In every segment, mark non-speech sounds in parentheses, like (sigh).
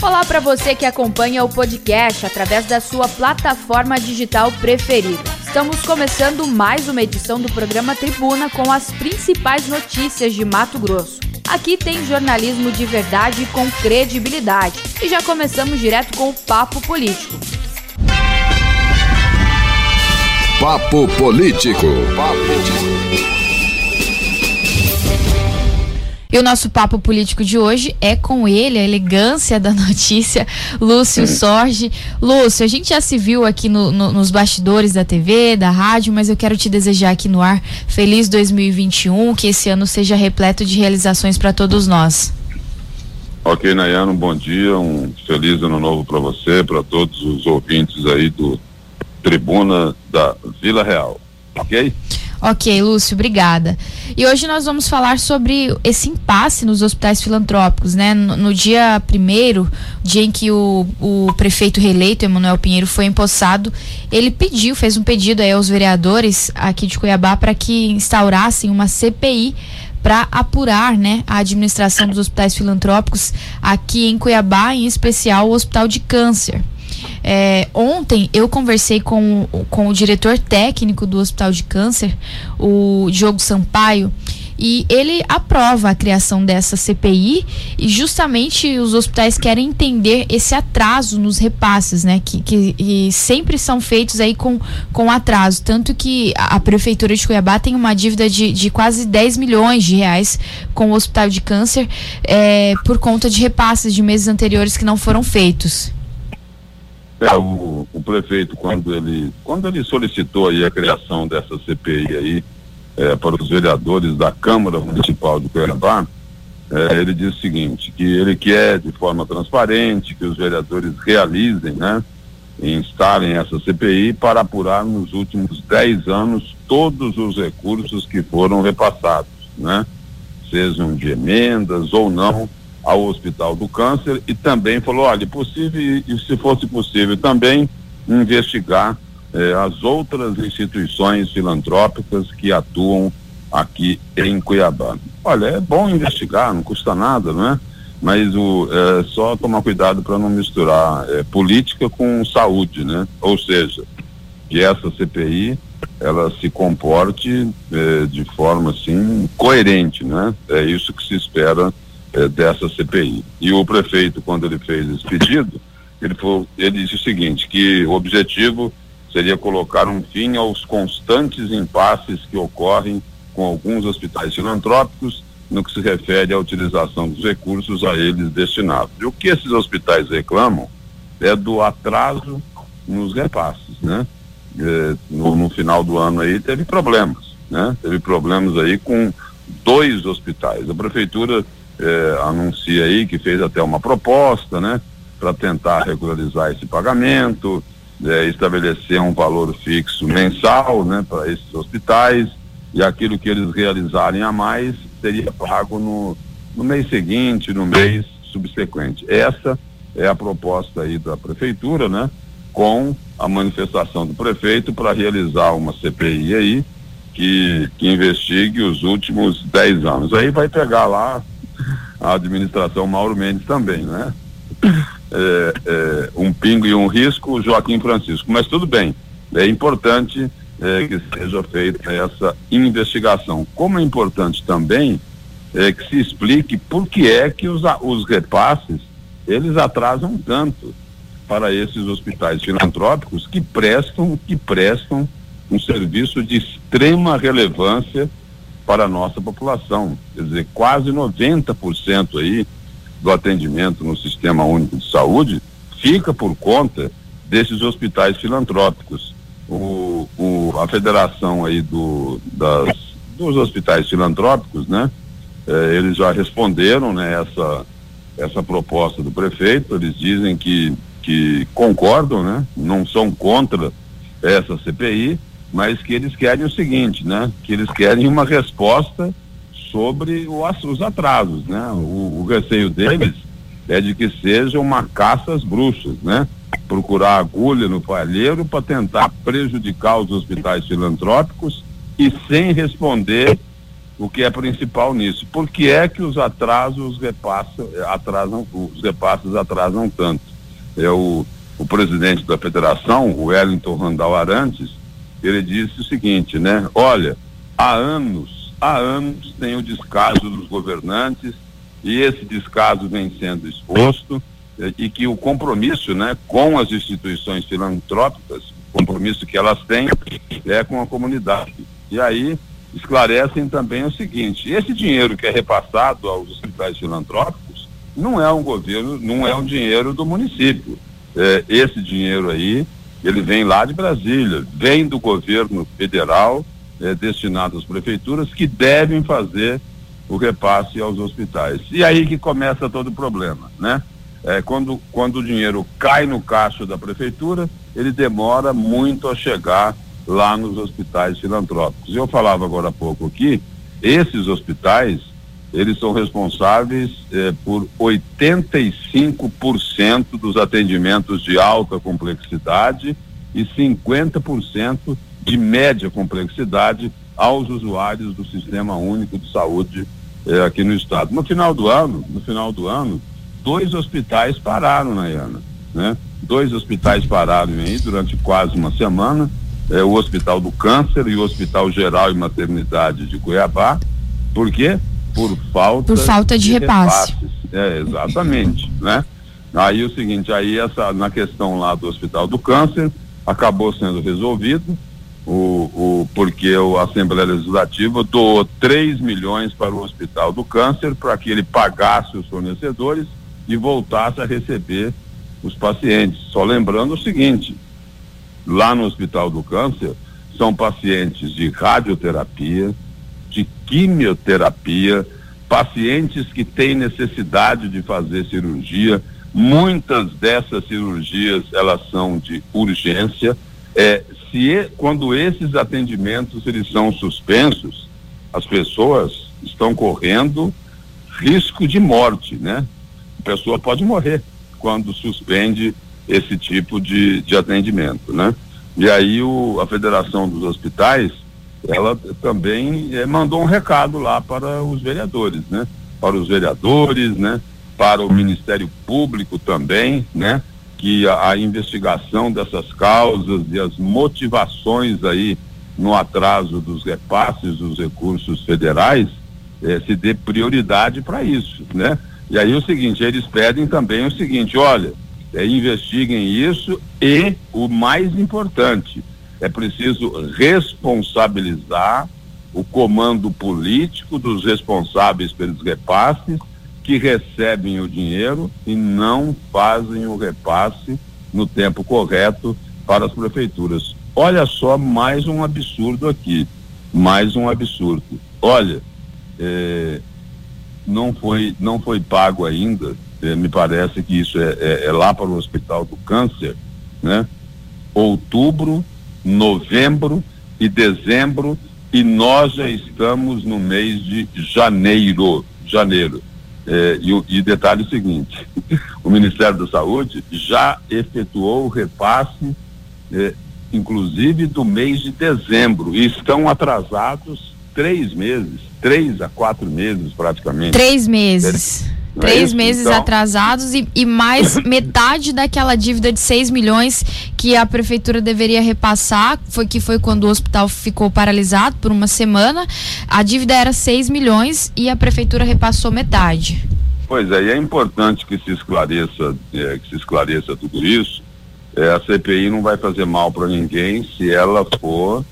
Olá para você que acompanha o podcast através da sua plataforma digital preferida. Estamos começando mais uma edição do programa Tribuna com as principais notícias de Mato Grosso. Aqui tem jornalismo de verdade com credibilidade. E já começamos direto com o Papo Político. Papo Político. Papo Político. E o nosso papo político de hoje é com ele, a elegância da (laughs) notícia, Lúcio Sorge. Lúcio, a gente já se viu aqui no, no, nos bastidores da TV, da rádio, mas eu quero te desejar aqui no ar feliz 2021, que esse ano seja repleto de realizações para todos nós. Ok, Nayano, um bom dia, um feliz ano novo para você, para todos os ouvintes aí do Tribuna da Vila Real, ok? Ok, Lúcio, obrigada. E hoje nós vamos falar sobre esse impasse nos hospitais filantrópicos, né? No, no dia primeiro, dia em que o, o prefeito reeleito, Emanuel Pinheiro, foi empossado, ele pediu, fez um pedido aí aos vereadores aqui de Cuiabá para que instaurassem uma CPI para apurar né, a administração dos hospitais filantrópicos aqui em Cuiabá, em especial o Hospital de Câncer. É, ontem eu conversei com, com o diretor técnico do Hospital de Câncer, o Diogo Sampaio, e ele aprova a criação dessa CPI e justamente os hospitais querem entender esse atraso nos repasses, né? Que, que sempre são feitos aí com, com atraso. Tanto que a Prefeitura de Cuiabá tem uma dívida de, de quase 10 milhões de reais com o Hospital de Câncer é, por conta de repasses de meses anteriores que não foram feitos. É, o, o, prefeito, quando ele, quando ele solicitou aí a criação dessa CPI aí, é, para os vereadores da Câmara Municipal do Cuiabá, é, ele disse o seguinte, que ele quer de forma transparente que os vereadores realizem, né, instalem essa CPI para apurar nos últimos 10 anos todos os recursos que foram repassados, né, sejam de emendas ou não, ao Hospital do Câncer e também falou, olha, possível, e se fosse possível também investigar eh, as outras instituições filantrópicas que atuam aqui em Cuiabá. Olha, é bom investigar, não custa nada, não é? Mas o, é só tomar cuidado para não misturar é, política com saúde, né? Ou seja, que essa CPI ela se comporte é, de forma assim coerente, né? É isso que se espera eh, dessa CPI. E o prefeito, quando ele fez esse pedido, ele, foi, ele disse o seguinte, que o objetivo seria colocar um fim aos constantes impasses que ocorrem com alguns hospitais filantrópicos no que se refere à utilização dos recursos a eles destinados. E o que esses hospitais reclamam é do atraso nos repasses, né? Eh, no, no, final do ano aí teve problemas, né? Teve problemas aí com dois hospitais. A prefeitura é, anuncia aí que fez até uma proposta, né, para tentar regularizar esse pagamento, é, estabelecer um valor fixo mensal, né, para esses hospitais e aquilo que eles realizarem a mais seria pago no, no mês seguinte, no mês subsequente. Essa é a proposta aí da prefeitura, né, com a manifestação do prefeito para realizar uma CPI aí que, que investigue os últimos 10 anos. Aí vai pegar lá a administração Mauro Mendes também, né? É, é, um pingo e um risco, Joaquim Francisco. Mas tudo bem, é importante é, que seja feita essa investigação. Como é importante também é, que se explique por que é que os, os repasses eles atrasam tanto para esses hospitais filantrópicos que prestam que prestam um serviço de extrema relevância para a nossa população. Quer dizer, quase 90% aí do atendimento no Sistema Único de Saúde fica por conta desses hospitais filantrópicos. O, o, a federação aí do, das, dos hospitais filantrópicos, né? Eh, eles já responderam, né? Essa, essa proposta do prefeito, eles dizem que, que concordam, né? Não são contra essa CPI, mas que eles querem o seguinte, né? Que eles querem uma resposta sobre o, os atrasos, né? O, o, receio deles é de que seja uma caça às bruxas, né? Procurar agulha no palheiro para tentar prejudicar os hospitais filantrópicos e sem responder o que é principal nisso. Por que é que os atrasos repassam, atrasam, os repasses atrasam tanto? É o, o presidente da federação, o Wellington Randall Arantes, ele disse o seguinte, né? Olha, há anos, há anos tem o descaso dos governantes e esse descaso vem sendo exposto eh, e que o compromisso, né, com as instituições filantrópicas, o compromisso que elas têm é com a comunidade. E aí esclarecem também o seguinte: esse dinheiro que é repassado aos hospitais filantrópicos não é um governo, não é um dinheiro do município. É, esse dinheiro aí, ele vem lá de Brasília, vem do governo federal, é, destinado às prefeituras, que devem fazer o repasse aos hospitais. E aí que começa todo o problema, né? É, quando, quando o dinheiro cai no caixa da prefeitura, ele demora muito a chegar lá nos hospitais filantrópicos. Eu falava agora há pouco aqui, esses hospitais, eles são responsáveis eh, por 85% dos atendimentos de alta complexidade e 50% de média complexidade aos usuários do Sistema Único de Saúde eh, aqui no estado. No final do ano, no final do ano, dois hospitais pararam, Nayana, né? Dois hospitais pararam aí durante quase uma semana é, o Hospital do Câncer e o Hospital Geral e Maternidade de Cuiabá. Por quê? Por falta, Por falta de, de repasse. Repasses. É, exatamente, né? Aí o seguinte, aí essa, na questão lá do Hospital do Câncer, acabou sendo resolvido, o, o, porque a Assembleia Legislativa doou 3 milhões para o Hospital do Câncer para que ele pagasse os fornecedores e voltasse a receber os pacientes. Só lembrando o seguinte, lá no Hospital do Câncer são pacientes de radioterapia, quimioterapia, pacientes que têm necessidade de fazer cirurgia. Muitas dessas cirurgias elas são de urgência. É, se quando esses atendimentos eles são suspensos, as pessoas estão correndo risco de morte, né? A pessoa pode morrer quando suspende esse tipo de, de atendimento, né? E aí o, a Federação dos Hospitais, ela também eh, mandou um recado lá para os vereadores, né? Para os vereadores, né? Para o Ministério Público também, né? Que a, a investigação dessas causas e as motivações aí no atraso dos repasses dos recursos federais eh, se dê prioridade para isso, né? E aí o seguinte, eles pedem também o seguinte, olha, é, investiguem isso e o mais importante é preciso responsabilizar o comando político dos responsáveis pelos repasses que recebem o dinheiro e não fazem o repasse no tempo correto para as prefeituras. Olha só mais um absurdo aqui, mais um absurdo. Olha, é, não foi não foi pago ainda é, me parece que isso é, é, é, lá para o Hospital do Câncer, né? Outubro, novembro e dezembro e nós já estamos no mês de janeiro, janeiro. É, e, e detalhe o seguinte, (laughs) o Ministério da Saúde já efetuou o repasse, é, inclusive do mês de dezembro, e estão atrasados três meses, três a quatro meses praticamente. Três meses. É Três meses então... atrasados e, e mais (coughs) metade daquela dívida de 6 milhões que a prefeitura deveria repassar, foi que foi quando o hospital ficou paralisado por uma semana. A dívida era 6 milhões e a prefeitura repassou metade. Pois é, e é importante que se esclareça, é, que se esclareça tudo isso. É, a CPI não vai fazer mal para ninguém se ela for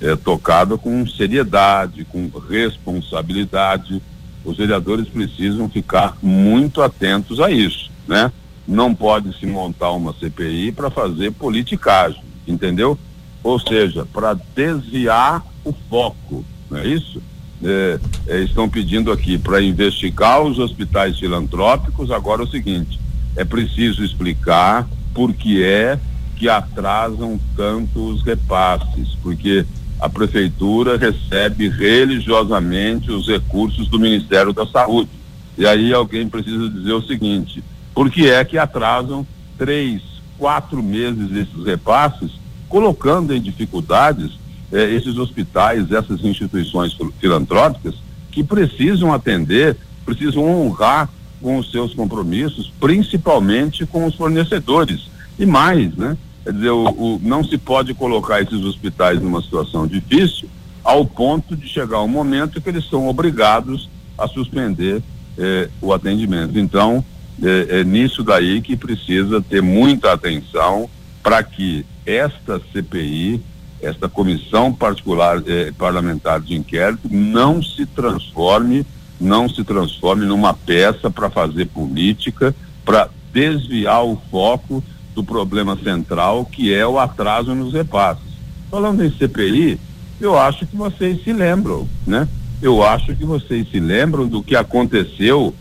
é, tocada com seriedade, com responsabilidade os vereadores precisam ficar muito atentos a isso, né? Não pode se montar uma CPI para fazer politicagem, entendeu? Ou seja, para desviar o foco, não é isso? É, é, estão pedindo aqui para investigar os hospitais filantrópicos. Agora é o seguinte: é preciso explicar por que é que atrasam tanto os repasses, porque a prefeitura recebe religiosamente os recursos do Ministério da Saúde. E aí alguém precisa dizer o seguinte: por que é que atrasam três, quatro meses esses repasses, colocando em dificuldades eh, esses hospitais, essas instituições filantrópicas que precisam atender, precisam honrar com os seus compromissos, principalmente com os fornecedores. E mais, né? Quer dizer, o, o, não se pode colocar esses hospitais numa situação difícil ao ponto de chegar um momento que eles são obrigados a suspender eh, o atendimento. Então, é, é nisso daí que precisa ter muita atenção para que esta CPI, esta comissão particular eh, parlamentar de inquérito, não se transforme, não se transforme numa peça para fazer política, para desviar o foco do problema central, que é o atraso nos repasses. Falando em CPI, eu acho que vocês se lembram, né? Eu acho que vocês se lembram do que aconteceu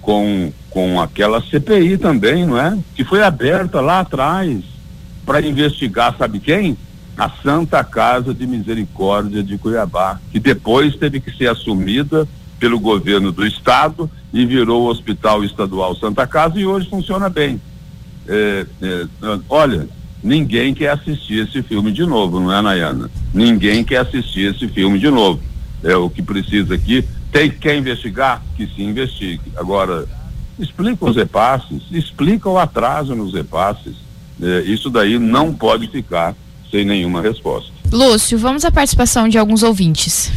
com, com aquela CPI também, não é? Que foi aberta lá atrás para investigar, sabe quem? A Santa Casa de Misericórdia de Cuiabá, que depois teve que ser assumida pelo governo do estado e virou o Hospital Estadual Santa Casa e hoje funciona bem. É, é, olha, ninguém quer assistir esse filme de novo, não é, Nayana? Ninguém quer assistir esse filme de novo. É o que precisa aqui tem, quer investigar? Que se investigue. Agora, explica os repasses, explica o atraso nos repasses. É, isso daí não pode ficar sem nenhuma resposta. Lúcio, vamos à participação de alguns ouvintes.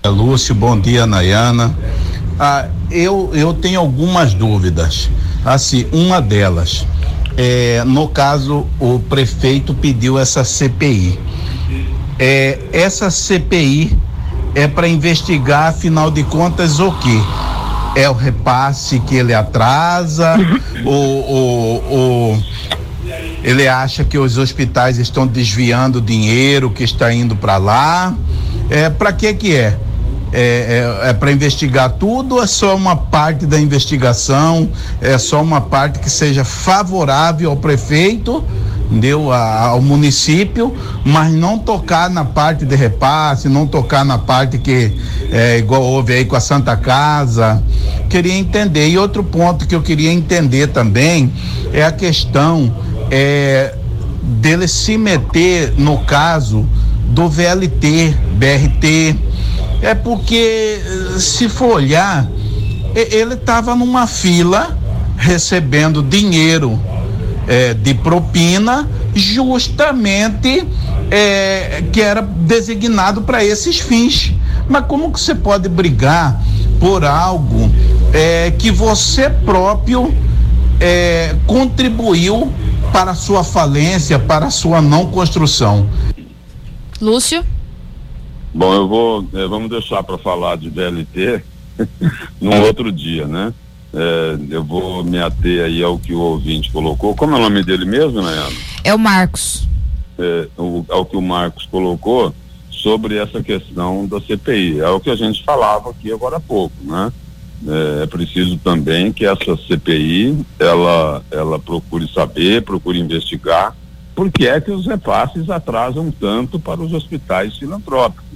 É, Lúcio, bom dia, Nayana. Ah, eu, eu tenho algumas dúvidas. Assim, uma delas, é, no caso, o prefeito pediu essa CPI. É, essa CPI é para investigar, afinal de contas, o que? É o repasse que ele atrasa, ou, ou, ou ele acha que os hospitais estão desviando dinheiro que está indo para lá? É, para que que é? É, é, é para investigar tudo ou é só uma parte da investigação? É só uma parte que seja favorável ao prefeito deu ao município, mas não tocar na parte de repasse, não tocar na parte que é igual houve aí com a Santa Casa. Queria entender. E outro ponto que eu queria entender também é a questão é, dele se meter no caso do VLT, BRT. É porque, se for olhar, ele estava numa fila recebendo dinheiro é, de propina, justamente é, que era designado para esses fins. Mas como que você pode brigar por algo é, que você próprio é, contribuiu para a sua falência, para a sua não construção? Lúcio? Bom, eu vou, é, vamos deixar para falar de DLT (laughs) num outro dia, né? É, eu vou me ater aí ao que o ouvinte colocou. Como é o nome dele mesmo, Nayana? É o Marcos. É, o, ao que o Marcos colocou sobre essa questão da CPI. É o que a gente falava aqui agora há pouco, né? É, é preciso também que essa CPI ela ela procure saber, procure investigar por que é que os repasses atrasam tanto para os hospitais filantrópicos.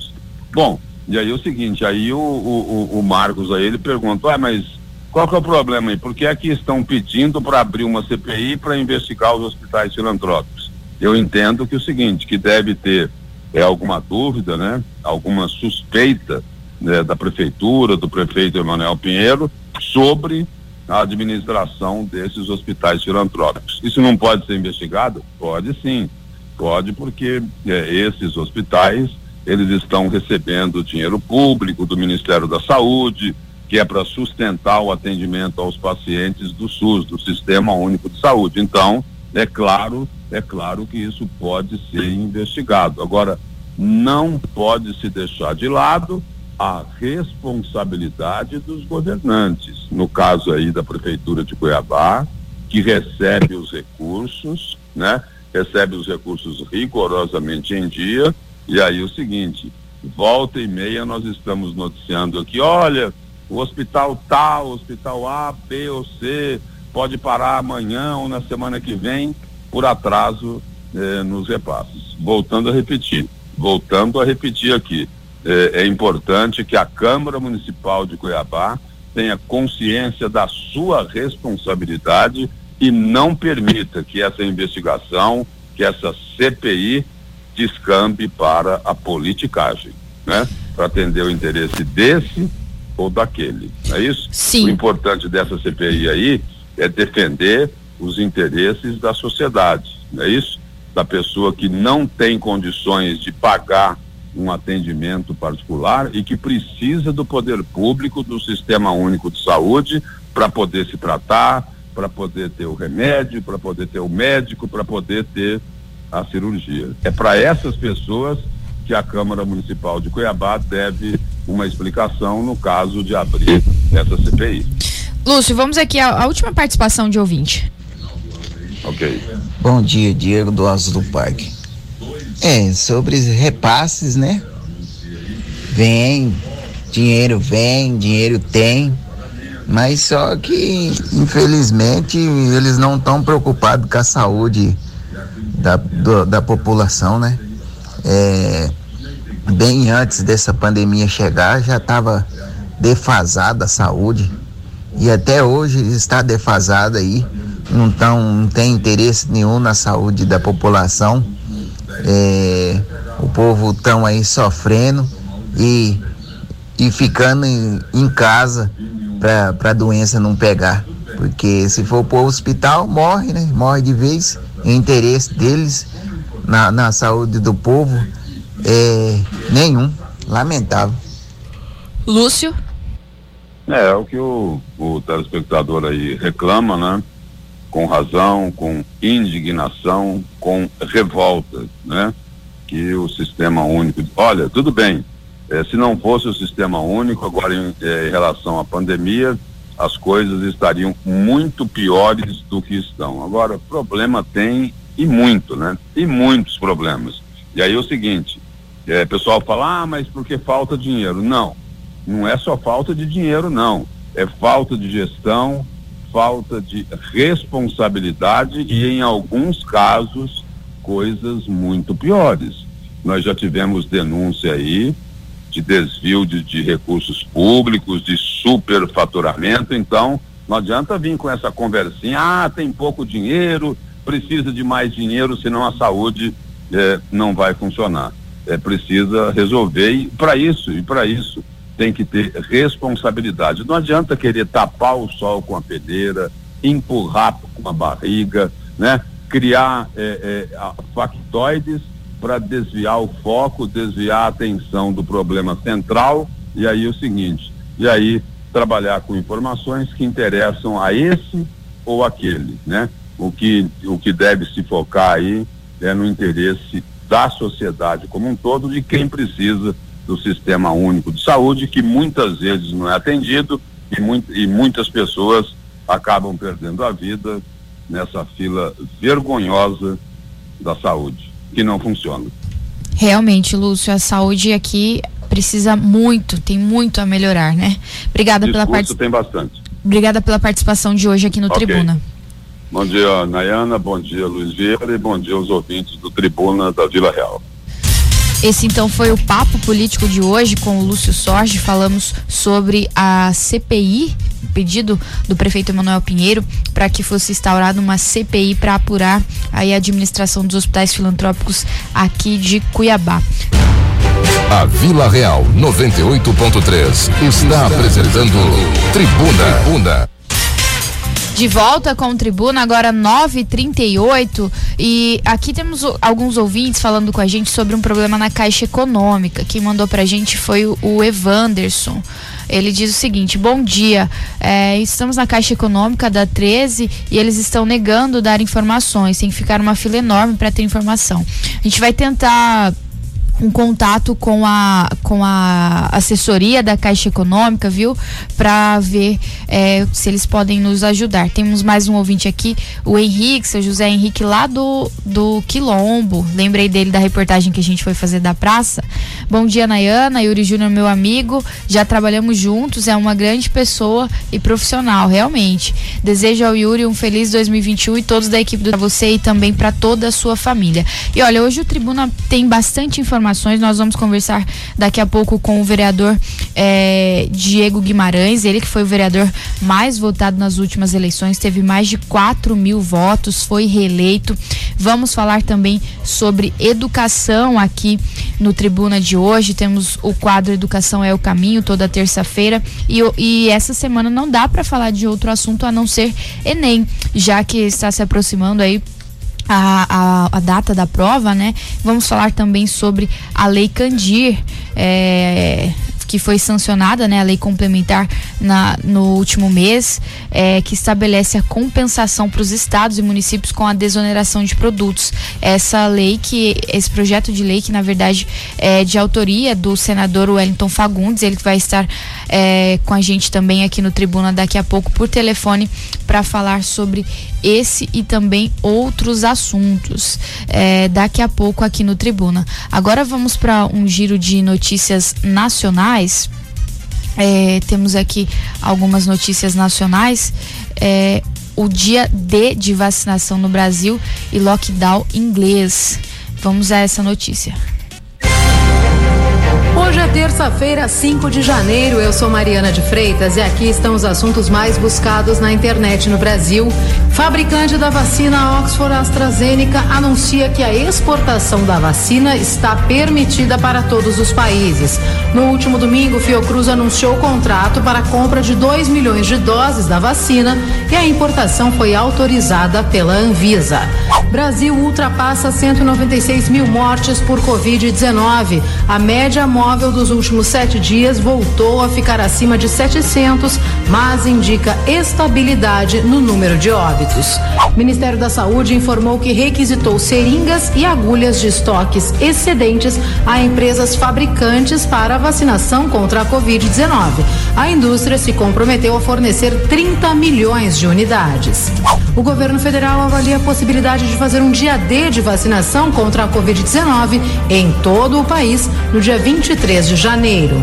Bom, e aí é o seguinte, aí o, o, o Marcos aí ele pergunta, ah, mas qual que é o problema aí? Por que é que estão pedindo para abrir uma CPI para investigar os hospitais filantrópicos? Eu entendo que é o seguinte, que deve ter é, alguma dúvida, né? Alguma suspeita né, da prefeitura, do prefeito Emanuel Pinheiro, sobre a administração desses hospitais filantrópicos. Isso não pode ser investigado? Pode sim. Pode porque é, esses hospitais eles estão recebendo dinheiro público do Ministério da Saúde, que é para sustentar o atendimento aos pacientes do SUS, do Sistema Único de Saúde. Então, é claro, é claro que isso pode ser investigado. Agora, não pode se deixar de lado a responsabilidade dos governantes. No caso aí da prefeitura de Cuiabá, que recebe os recursos, né? Recebe os recursos rigorosamente em dia. E aí o seguinte, volta e meia nós estamos noticiando aqui, olha, o hospital tal, hospital A, B ou C, pode parar amanhã ou na semana que vem por atraso eh, nos repasses. Voltando a repetir, voltando a repetir aqui, eh, é importante que a Câmara Municipal de Cuiabá tenha consciência da sua responsabilidade e não permita que essa investigação, que essa CPI descambe para a politicagem, né? Para atender o interesse desse ou daquele. Não é isso? Sim. O importante dessa CPI aí é defender os interesses da sociedade, não é isso? Da pessoa que não tem condições de pagar um atendimento particular e que precisa do poder público, do sistema único de saúde, para poder se tratar, para poder ter o remédio, para poder ter o médico, para poder ter a cirurgia. É para essas pessoas que a Câmara Municipal de Cuiabá deve uma explicação no caso de abrir essa CPI. Lúcio, vamos aqui à, última participação de ouvinte. Ok. Bom dia, Diego do Azul do Parque. É, sobre repasses, né? Vem, dinheiro vem, dinheiro tem, mas só que, infelizmente, eles não estão preocupados com a saúde da, do, da população, né? É, bem antes dessa pandemia chegar, já estava defasada a saúde e até hoje está defasada aí. Não, tão, não tem interesse nenhum na saúde da população. É, o povo estão aí sofrendo e, e ficando em, em casa para a doença não pegar. Porque se for para o hospital, morre, né? Morre de vez. O interesse deles na, na saúde do povo é nenhum. Lamentável. Lúcio? É, é o que o, o telespectador aí reclama, né? Com razão, com indignação, com revolta, né? Que o sistema único. Olha, tudo bem. É, se não fosse o sistema único, agora em, é, em relação à pandemia, as coisas estariam muito piores do que estão. Agora, problema tem e muito, né? E muitos problemas. E aí é o seguinte, é, pessoal fala, ah, mas porque falta dinheiro? Não, não é só falta de dinheiro, não. É falta de gestão, falta de responsabilidade e, em alguns casos, coisas muito piores. Nós já tivemos denúncia aí de desvio de, de recursos públicos, de superfaturamento, então não adianta vir com essa conversinha, ah, tem pouco dinheiro, precisa de mais dinheiro, senão a saúde eh, não vai funcionar. É precisa resolver e para isso, e para isso tem que ter responsabilidade. Não adianta querer tapar o sol com a peneira, empurrar com a barriga, né? Criar eh, eh, factoides para desviar o foco, desviar a atenção do problema central e aí o seguinte, e aí trabalhar com informações que interessam a esse ou aquele, né? O que o que deve se focar aí é no interesse da sociedade como um todo de quem precisa do sistema único de saúde que muitas vezes não é atendido e, muito, e muitas pessoas acabam perdendo a vida nessa fila vergonhosa da saúde que não funciona. Realmente, Lúcio, a saúde aqui precisa muito, tem muito a melhorar, né? Obrigada Discurso pela participação. tem bastante. Obrigada pela participação de hoje aqui no okay. Tribuna. Bom dia, Nayana, bom dia, Luiz Vieira e bom dia aos ouvintes do Tribuna da Vila Real. Esse então foi o papo político de hoje com o Lúcio Sorge. Falamos sobre a CPI, pedido do prefeito Emanuel Pinheiro para que fosse instaurada uma CPI para apurar aí a administração dos hospitais filantrópicos aqui de Cuiabá. A Vila Real 98.3 está apresentando Tribuna. Tribuna. De volta com o Tribuna, agora 9h38. E aqui temos alguns ouvintes falando com a gente sobre um problema na Caixa Econômica. Quem mandou pra gente foi o, Evanderson. Ele diz o seguinte: Bom dia, é, estamos na Caixa Econômica da 13 e eles estão negando dar informações. Tem que ficar uma fila enorme para ter informação. A gente vai tentar um contato com a, com a assessoria da Caixa Econômica, viu? Para ver é, se eles podem nos ajudar. Temos mais um ouvinte aqui, o Henrique, seu José Henrique, lá do, do Quilombo. Lembrei dele da reportagem que a gente foi fazer da praça. Bom dia, Nayana, Yuri Júnior, meu amigo. Já trabalhamos juntos, é uma grande pessoa e profissional, realmente. Desejo ao Yuri um feliz 2021 e todos da equipe para você e também para toda a sua família. E olha, hoje o Tribuna tem bastante informação informações. Nós vamos conversar daqui a pouco com o vereador é, Diego Guimarães, ele que foi o vereador mais votado nas últimas eleições, teve mais de 4 mil votos, foi reeleito. Vamos falar também sobre educação aqui no Tribuna de hoje. Temos o quadro Educação é o Caminho toda terça-feira e, e essa semana não dá para falar de outro assunto a não ser Enem, já que está se aproximando aí a, a, a, data da prova, né? Vamos falar também sobre a Lei Candir. É, que foi sancionada, né, a lei complementar na, no último mês, é, que estabelece a compensação para os estados e municípios com a desoneração de produtos. Essa lei que, esse projeto de lei que na verdade é de autoria do senador Wellington Fagundes, ele vai estar é, com a gente também aqui no Tribuna daqui a pouco por telefone para falar sobre esse e também outros assuntos é, daqui a pouco aqui no Tribuna. Agora vamos para um giro de notícias nacionais. É, temos aqui algumas notícias nacionais. É, o dia D de vacinação no Brasil e lockdown inglês. Vamos a essa notícia. Hoje é terça-feira, 5 de janeiro. Eu sou Mariana de Freitas e aqui estão os assuntos mais buscados na internet no Brasil. Fabricante da vacina Oxford AstraZeneca anuncia que a exportação da vacina está permitida para todos os países. No último domingo, Fiocruz anunciou o contrato para a compra de 2 milhões de doses da vacina e a importação foi autorizada pela Anvisa. Brasil ultrapassa 196 mil mortes por Covid-19. A média móvel móvel dos últimos sete dias voltou a ficar acima de 700, mas indica estabilidade no número de óbitos. O Ministério da Saúde informou que requisitou seringas e agulhas de estoques excedentes a empresas fabricantes para a vacinação contra a Covid-19. A indústria se comprometeu a fornecer 30 milhões de unidades. O governo federal avalia a possibilidade de fazer um dia D de vacinação contra a Covid-19 em todo o país no dia 23 23 de janeiro.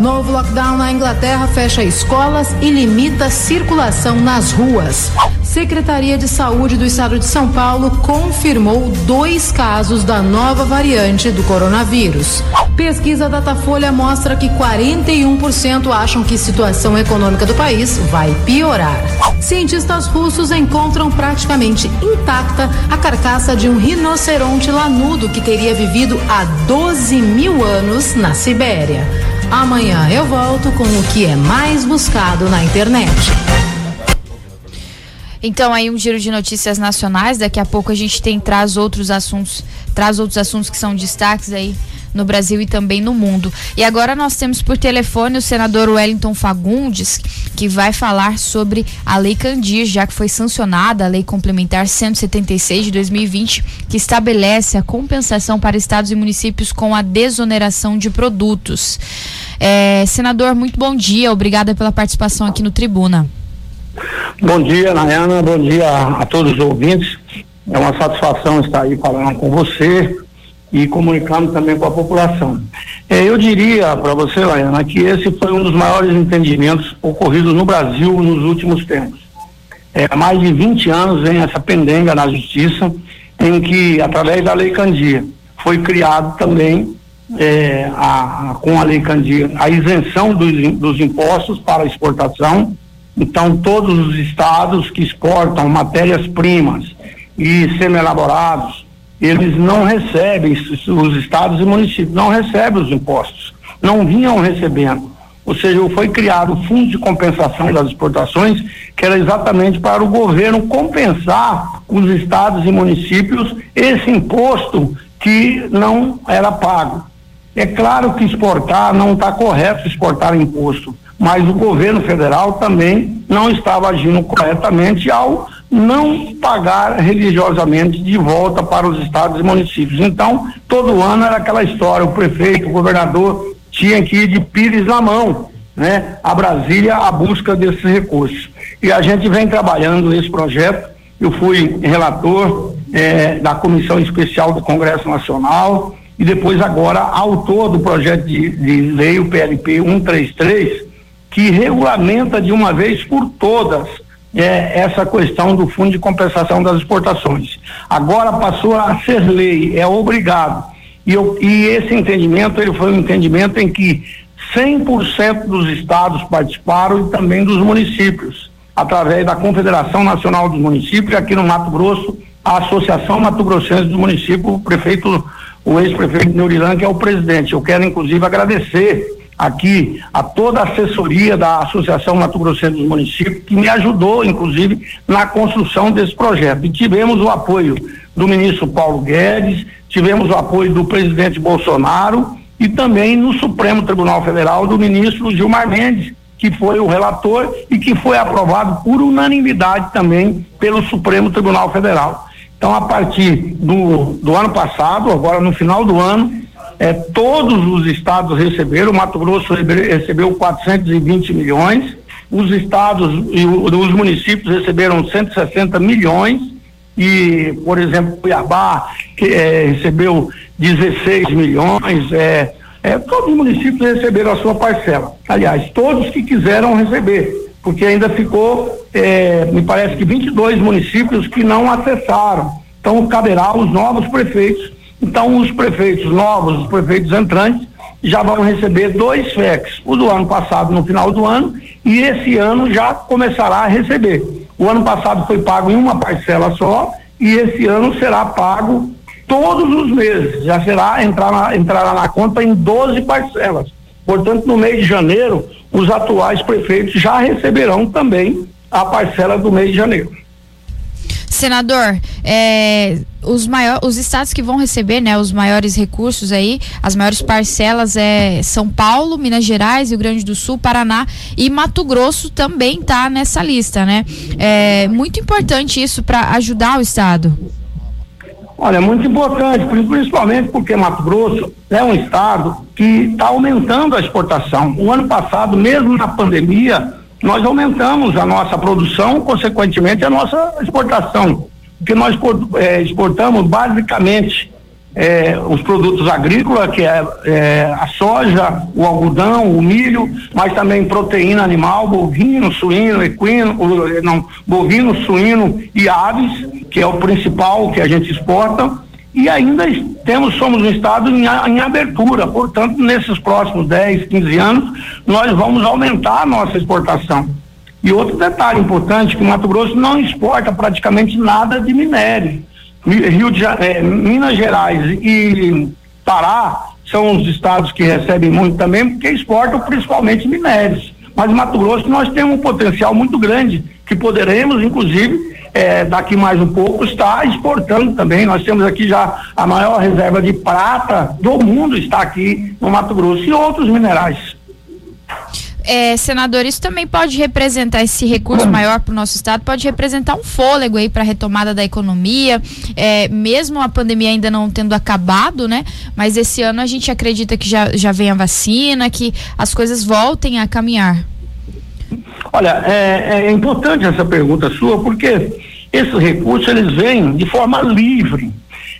Novo lockdown na Inglaterra fecha escolas e limita circulação nas ruas. Secretaria de Saúde do Estado de São Paulo confirmou dois casos da nova variante do coronavírus. Pesquisa Datafolha mostra que 41% acham que a situação econômica do país vai piorar. Cientistas russos encontram praticamente intacta a carcaça de um rinoceronte lanudo que teria vivido há 12 mil anos na Sibéria. Amanhã eu volto com o que é mais buscado na internet. Então aí um giro de notícias nacionais, daqui a pouco a gente tem traz outros assuntos, traz outros assuntos que são destaques aí no Brasil e também no mundo. E agora nós temos por telefone o senador Wellington Fagundes, que vai falar sobre a Lei Candir, já que foi sancionada a Lei Complementar 176 de 2020, que estabelece a compensação para estados e municípios com a desoneração de produtos. É, senador, muito bom dia, obrigada pela participação aqui no Tribuna. Bom dia, Nayana, bom dia a, todos os ouvintes. É uma satisfação estar aí falando com você e comunicando também com a população. É, eu diria para você, Nayana, que esse foi um dos maiores entendimentos ocorridos no Brasil nos últimos tempos. É, há mais de 20 anos vem essa pendenga na justiça, em que, através da Lei Candia, foi criado também, é, a, a, com a Lei Candia, a isenção dos, dos impostos para exportação então, todos os estados que exportam matérias-primas e semi-elaborados, eles não recebem, os estados e municípios não recebem os impostos, não vinham recebendo. Ou seja, foi criado o Fundo de Compensação das Exportações, que era exatamente para o governo compensar os estados e municípios esse imposto que não era pago. É claro que exportar não está correto exportar imposto, mas o governo federal também não estava agindo corretamente ao não pagar religiosamente de volta para os estados e municípios. Então, todo ano era aquela história, o prefeito, o governador tinha que ir de pires na mão, né, a Brasília à busca desses recursos. E a gente vem trabalhando nesse projeto. Eu fui relator eh, da Comissão Especial do Congresso Nacional e depois agora autor do projeto de, de lei, o PLP 133, que regulamenta de uma vez por todas é, essa questão do fundo de compensação das exportações. Agora passou a ser lei, é obrigado. E, eu, e esse entendimento ele foi um entendimento em que 100% dos estados participaram e também dos municípios, através da Confederação Nacional dos Municípios, aqui no Mato Grosso, a Associação Mato Grossense do Município, o prefeito o ex-prefeito Neurilã, que é o presidente. Eu quero, inclusive, agradecer aqui a toda a assessoria da Associação Mato Grossense dos Municípios, que me ajudou, inclusive, na construção desse projeto. E tivemos o apoio do ministro Paulo Guedes, tivemos o apoio do presidente Bolsonaro e também no Supremo Tribunal Federal do ministro Gilmar Mendes, que foi o relator e que foi aprovado por unanimidade também pelo Supremo Tribunal Federal. Então, a partir do, do ano passado, agora no final do ano, é, todos os estados receberam, Mato Grosso recebeu 420 milhões, os estados e os municípios receberam 160 milhões e, por exemplo, Cuiabá que, é, recebeu 16 milhões, é, é, todos os municípios receberam a sua parcela. Aliás, todos que quiseram receber, porque ainda ficou, é, me parece que 22 municípios que não acessaram. Então, caberá aos novos prefeitos então, os prefeitos novos, os prefeitos entrantes, já vão receber dois FECs. O do ano passado, no final do ano, e esse ano já começará a receber. O ano passado foi pago em uma parcela só, e esse ano será pago todos os meses. Já será, entrar entrará na conta em 12 parcelas. Portanto, no mês de janeiro, os atuais prefeitos já receberão também a parcela do mês de janeiro. Senador, é, os, maior, os estados que vão receber né, os maiores recursos aí, as maiores parcelas é São Paulo, Minas Gerais, Rio Grande do Sul, Paraná e Mato Grosso também está nessa lista, né? É muito importante isso para ajudar o estado. Olha, é muito importante, principalmente porque Mato Grosso é um estado que está aumentando a exportação. O ano passado, mesmo na pandemia, nós aumentamos a nossa produção, consequentemente a nossa exportação, porque nós é, exportamos basicamente é, os produtos agrícolas, que é, é, a soja, o algodão, o milho, mas também proteína animal, bovino, suíno, equino, não, bovino, suíno e aves, que é o principal que a gente exporta e ainda temos, somos um estado em, em, abertura, portanto, nesses próximos 10, 15 anos, nós vamos aumentar a nossa exportação. E outro detalhe importante, que Mato Grosso não exporta praticamente nada de minério. Rio de eh, Minas Gerais e Pará são os estados que recebem muito também, porque exportam principalmente minérios. Mas Mato Grosso nós temos um potencial muito grande, que poderemos, inclusive, é, daqui mais um pouco está exportando também. Nós temos aqui já a maior reserva de prata do mundo está aqui no Mato Grosso e outros minerais. É, senador, isso também pode representar esse recurso maior para o nosso estado, pode representar um fôlego aí para a retomada da economia, é, mesmo a pandemia ainda não tendo acabado, né? Mas esse ano a gente acredita que já, já vem a vacina, que as coisas voltem a caminhar. Olha, é, é importante essa pergunta sua, porque esses recursos eles vêm de forma livre.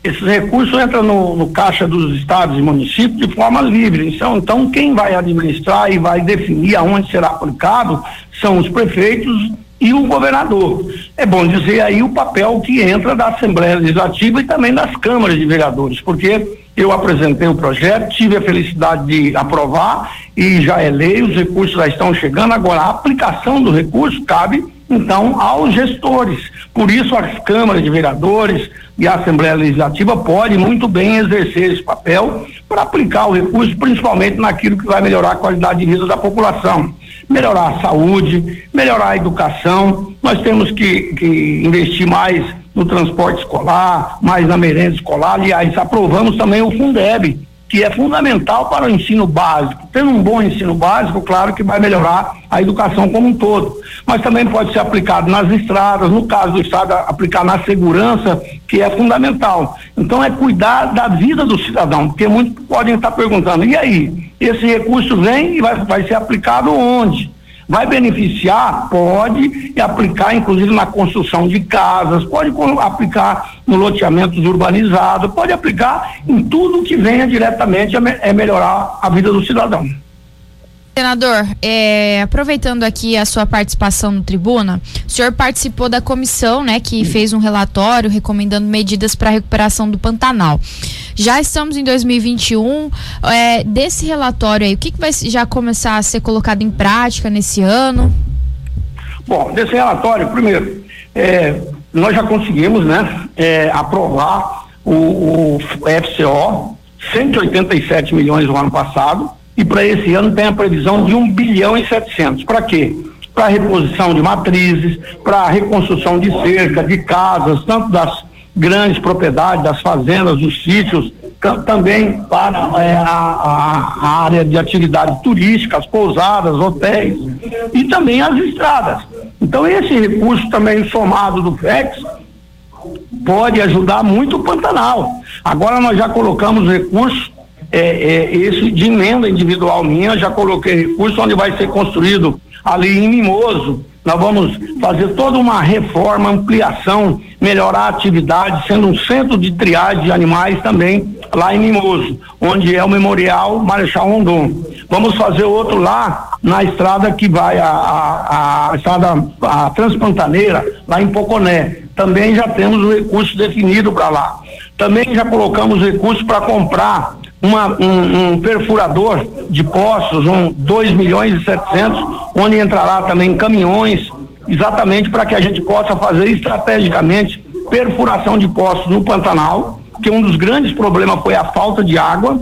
Esses recursos entram no, no, caixa dos estados e municípios de forma livre. Então, então, quem vai administrar e vai definir aonde será aplicado são os prefeitos e o governador. É bom dizer aí o papel que entra da Assembleia Legislativa e também das câmaras de vereadores, porque eu apresentei o projeto, tive a felicidade de aprovar e já é lei, os recursos já estão chegando. Agora, a aplicação do recurso cabe, então, aos gestores. Por isso, as câmaras de vereadores e a Assembleia Legislativa podem muito bem exercer esse papel para aplicar o recurso, principalmente naquilo que vai melhorar a qualidade de vida da população melhorar a saúde, melhorar a educação. Nós temos que, que investir mais no transporte escolar, mais na merenda escolar. Aliás, aprovamos também o Fundeb, que é fundamental para o ensino básico. Tendo um bom ensino básico, claro que vai melhorar a educação como um todo. Mas também pode ser aplicado nas estradas, no caso do Estado, aplicar na segurança, que é fundamental. Então é cuidar da vida do cidadão, porque muitos podem estar perguntando, e aí? Esse recurso vem e vai, vai ser aplicado onde? Vai beneficiar? Pode, e aplicar inclusive na construção de casas, pode aplicar no loteamentos urbanizados, pode aplicar em tudo que venha diretamente a me, é melhorar a vida do cidadão. Senador, é, aproveitando aqui a sua participação no tribuna, o senhor participou da comissão, né, que fez um relatório recomendando medidas para a recuperação do Pantanal. Já estamos em 2021. É, desse relatório aí, o que, que vai já começar a ser colocado em prática nesse ano? Bom, desse relatório, primeiro, é, nós já conseguimos, né, é, aprovar o, o FCO, 187 milhões no ano passado, e para esse ano tem a previsão de 1 bilhão e 700. Para quê? Para reposição de matrizes, para reconstrução de cerca, de casas, tanto das grandes propriedades, das fazendas, dos sítios, também para é, a, a, área de atividades turísticas, pousadas, hotéis e também as estradas. Então esse recurso também somado do FEX pode ajudar muito o Pantanal. Agora nós já colocamos recursos, é, é, esse de emenda individual minha, já coloquei recurso onde vai ser construído ali em Mimoso, nós vamos fazer toda uma reforma, ampliação, melhorar a atividade, sendo um centro de triagem de animais também lá em Mimoso, onde é o Memorial Marechal Rondon. Vamos fazer outro lá na estrada que vai a, a, a estrada a Transpantaneira, lá em Poconé. Também já temos o recurso definido para lá. Também já colocamos recursos para comprar uma, um, um, perfurador de poços, um 2 milhões e 700, onde entrará também caminhões, exatamente para que a gente possa fazer estrategicamente perfuração de poços no Pantanal, que um dos grandes problemas foi a falta de água,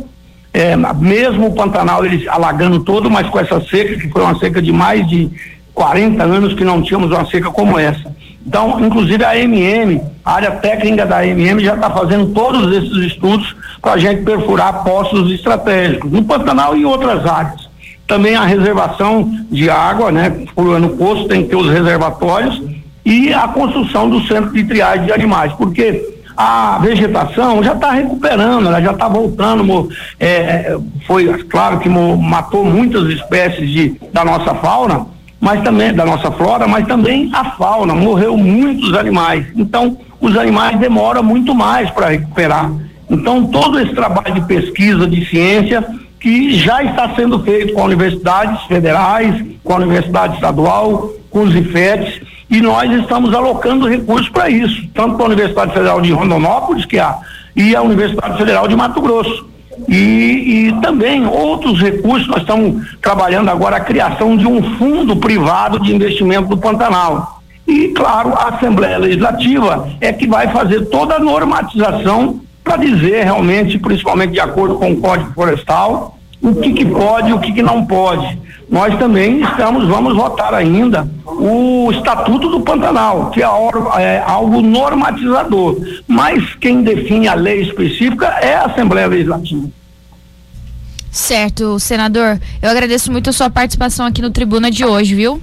é, mesmo o Pantanal ele alagando todo, mas com essa seca, que foi uma seca de mais de 40 anos que não tínhamos uma seca como essa. Então, inclusive a MM, a área técnica da MM já está fazendo todos esses estudos para a gente perfurar postos estratégicos, no Pantanal e em outras áreas. Também a reservação de água, né? No posto tem que ter os reservatórios e a construção do centro de triagem de animais, porque a vegetação já está recuperando, ela já está voltando. É, é, foi claro que matou muitas espécies de, da nossa fauna, mas também da nossa flora, mas também a fauna, morreu muitos animais. Então, os animais demoram muito mais para recuperar. Então, todo esse trabalho de pesquisa, de ciência, que já está sendo feito com universidades federais, com a Universidade Estadual, com os IFETs, e nós estamos alocando recursos para isso, tanto para a Universidade Federal de Rondonópolis, que é a, e a Universidade Federal de Mato Grosso. E, e, também outros recursos, nós estamos trabalhando agora a criação de um fundo privado de investimento do Pantanal. E, claro, a Assembleia Legislativa é que vai fazer toda a normatização para dizer realmente, principalmente de acordo com o Código Florestal, o que, que pode e o que, que não pode. Nós também estamos, vamos votar ainda o Estatuto do Pantanal, que é, é algo normatizador. Mas quem define a lei específica é a Assembleia Legislativa. Certo, senador. Eu agradeço muito a sua participação aqui no Tribuna de hoje, viu?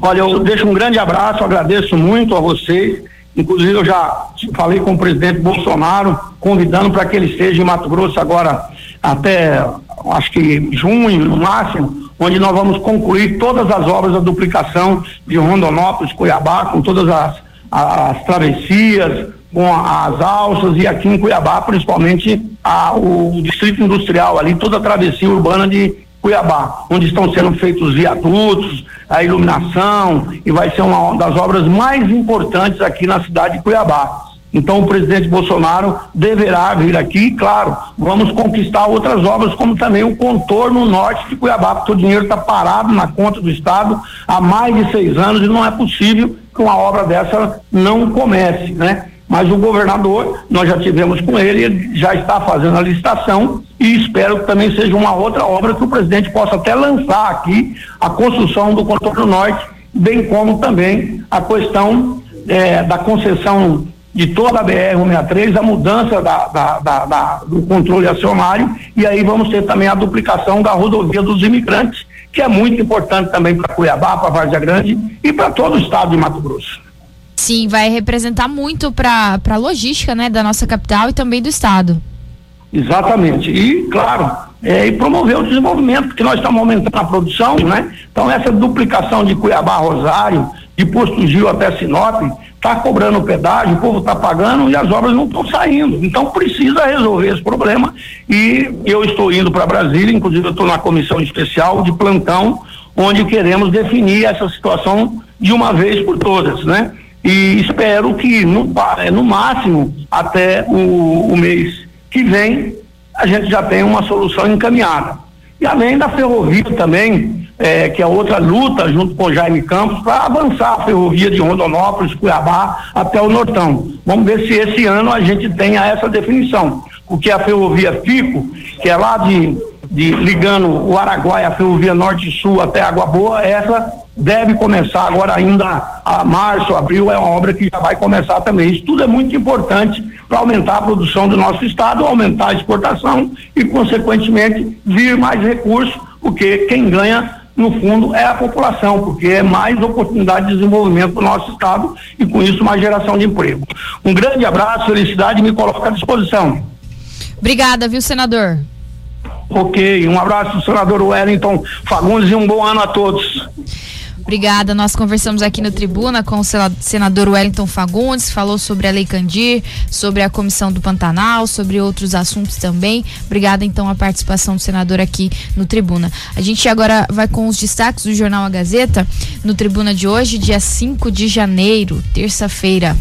Olha, eu deixo um grande abraço, agradeço muito a vocês. Inclusive, eu já falei com o presidente Bolsonaro, convidando para que ele esteja em Mato Grosso agora até, acho que junho, no máximo, onde nós vamos concluir todas as obras da duplicação de Rondonópolis, Cuiabá, com todas as, as travessias, com as alças e aqui em Cuiabá, principalmente a, o distrito industrial ali, toda a travessia urbana de Cuiabá, onde estão sendo feitos viadutos, a iluminação e vai ser uma das obras mais importantes aqui na cidade de Cuiabá. Então o presidente Bolsonaro deverá vir aqui, claro, vamos conquistar outras obras, como também o contorno norte de Cuiabá, porque o dinheiro está parado na conta do Estado há mais de seis anos e não é possível que uma obra dessa não comece, né? Mas o governador, nós já tivemos com ele, ele já está fazendo a licitação e espero que também seja uma outra obra que o presidente possa até lançar aqui a construção do contorno norte, bem como também a questão é, da concessão de toda a BR-163, a mudança da, da, da, do controle acionário e aí vamos ter também a duplicação da rodovia dos imigrantes, que é muito importante também para Cuiabá, para Várzea Grande e para todo o estado de Mato Grosso. Sim, vai representar muito para a logística né, da nossa capital e também do estado. Exatamente. E, claro, é, e promover o desenvolvimento, porque nós estamos aumentando a produção, né? Então, essa duplicação de Cuiabá Rosário, de Posto Gil até Sinop, está cobrando pedágio, o povo está pagando e as obras não estão saindo. Então, precisa resolver esse problema. E eu estou indo para Brasília, inclusive eu estou na comissão especial de plantão, onde queremos definir essa situação de uma vez por todas, né? E espero que no, é, no máximo até o, o mês que vem a gente já tenha uma solução encaminhada. E além da ferrovia também, é, que é outra luta junto com o Jaime Campos para avançar a ferrovia de Rondonópolis, Cuiabá até o Nortão. Vamos ver se esse ano a gente tenha essa definição, porque a ferrovia Fico, que é lá de, de ligando o Araguaia, a ferrovia Norte-Sul até Água Boa, essa deve começar agora ainda a março, abril é uma obra que já vai começar também. Isso tudo é muito importante para aumentar a produção do nosso estado, aumentar a exportação e consequentemente vir mais recursos, porque quem ganha no fundo, é a população, porque é mais oportunidade de desenvolvimento para o nosso Estado e, com isso, mais geração de emprego. Um grande abraço, felicidade, me coloco à disposição. Obrigada, viu, senador? Ok, um abraço, senador Wellington Fagundes, e um bom ano a todos. Obrigada. Nós conversamos aqui no Tribuna com o senador Wellington Fagundes, falou sobre a Lei Candir, sobre a Comissão do Pantanal, sobre outros assuntos também. Obrigada, então, a participação do senador aqui no Tribuna. A gente agora vai com os destaques do Jornal A Gazeta no Tribuna de hoje, dia 5 de janeiro, terça-feira.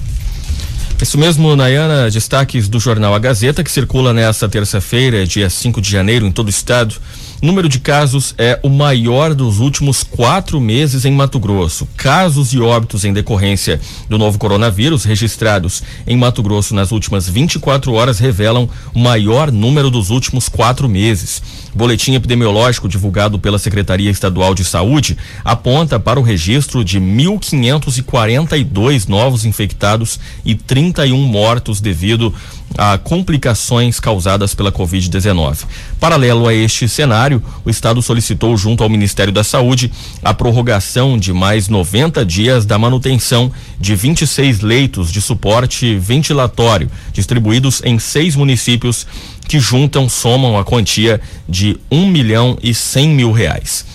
Isso mesmo, Nayana, destaques do jornal A Gazeta, que circula nesta terça-feira, dia 5 de janeiro, em todo o estado número de casos é o maior dos últimos quatro meses em Mato Grosso. Casos e óbitos em decorrência do novo coronavírus registrados em Mato Grosso nas últimas 24 horas revelam o maior número dos últimos quatro meses. Boletim epidemiológico divulgado pela Secretaria Estadual de Saúde aponta para o registro de 1.542 novos infectados e 31 mortos devido a complicações causadas pela Covid-19. Paralelo a este cenário, o Estado solicitou, junto ao Ministério da Saúde, a prorrogação de mais 90 dias da manutenção de 26 leitos de suporte ventilatório, distribuídos em seis municípios que juntam, somam a quantia de um milhão e cem mil reais.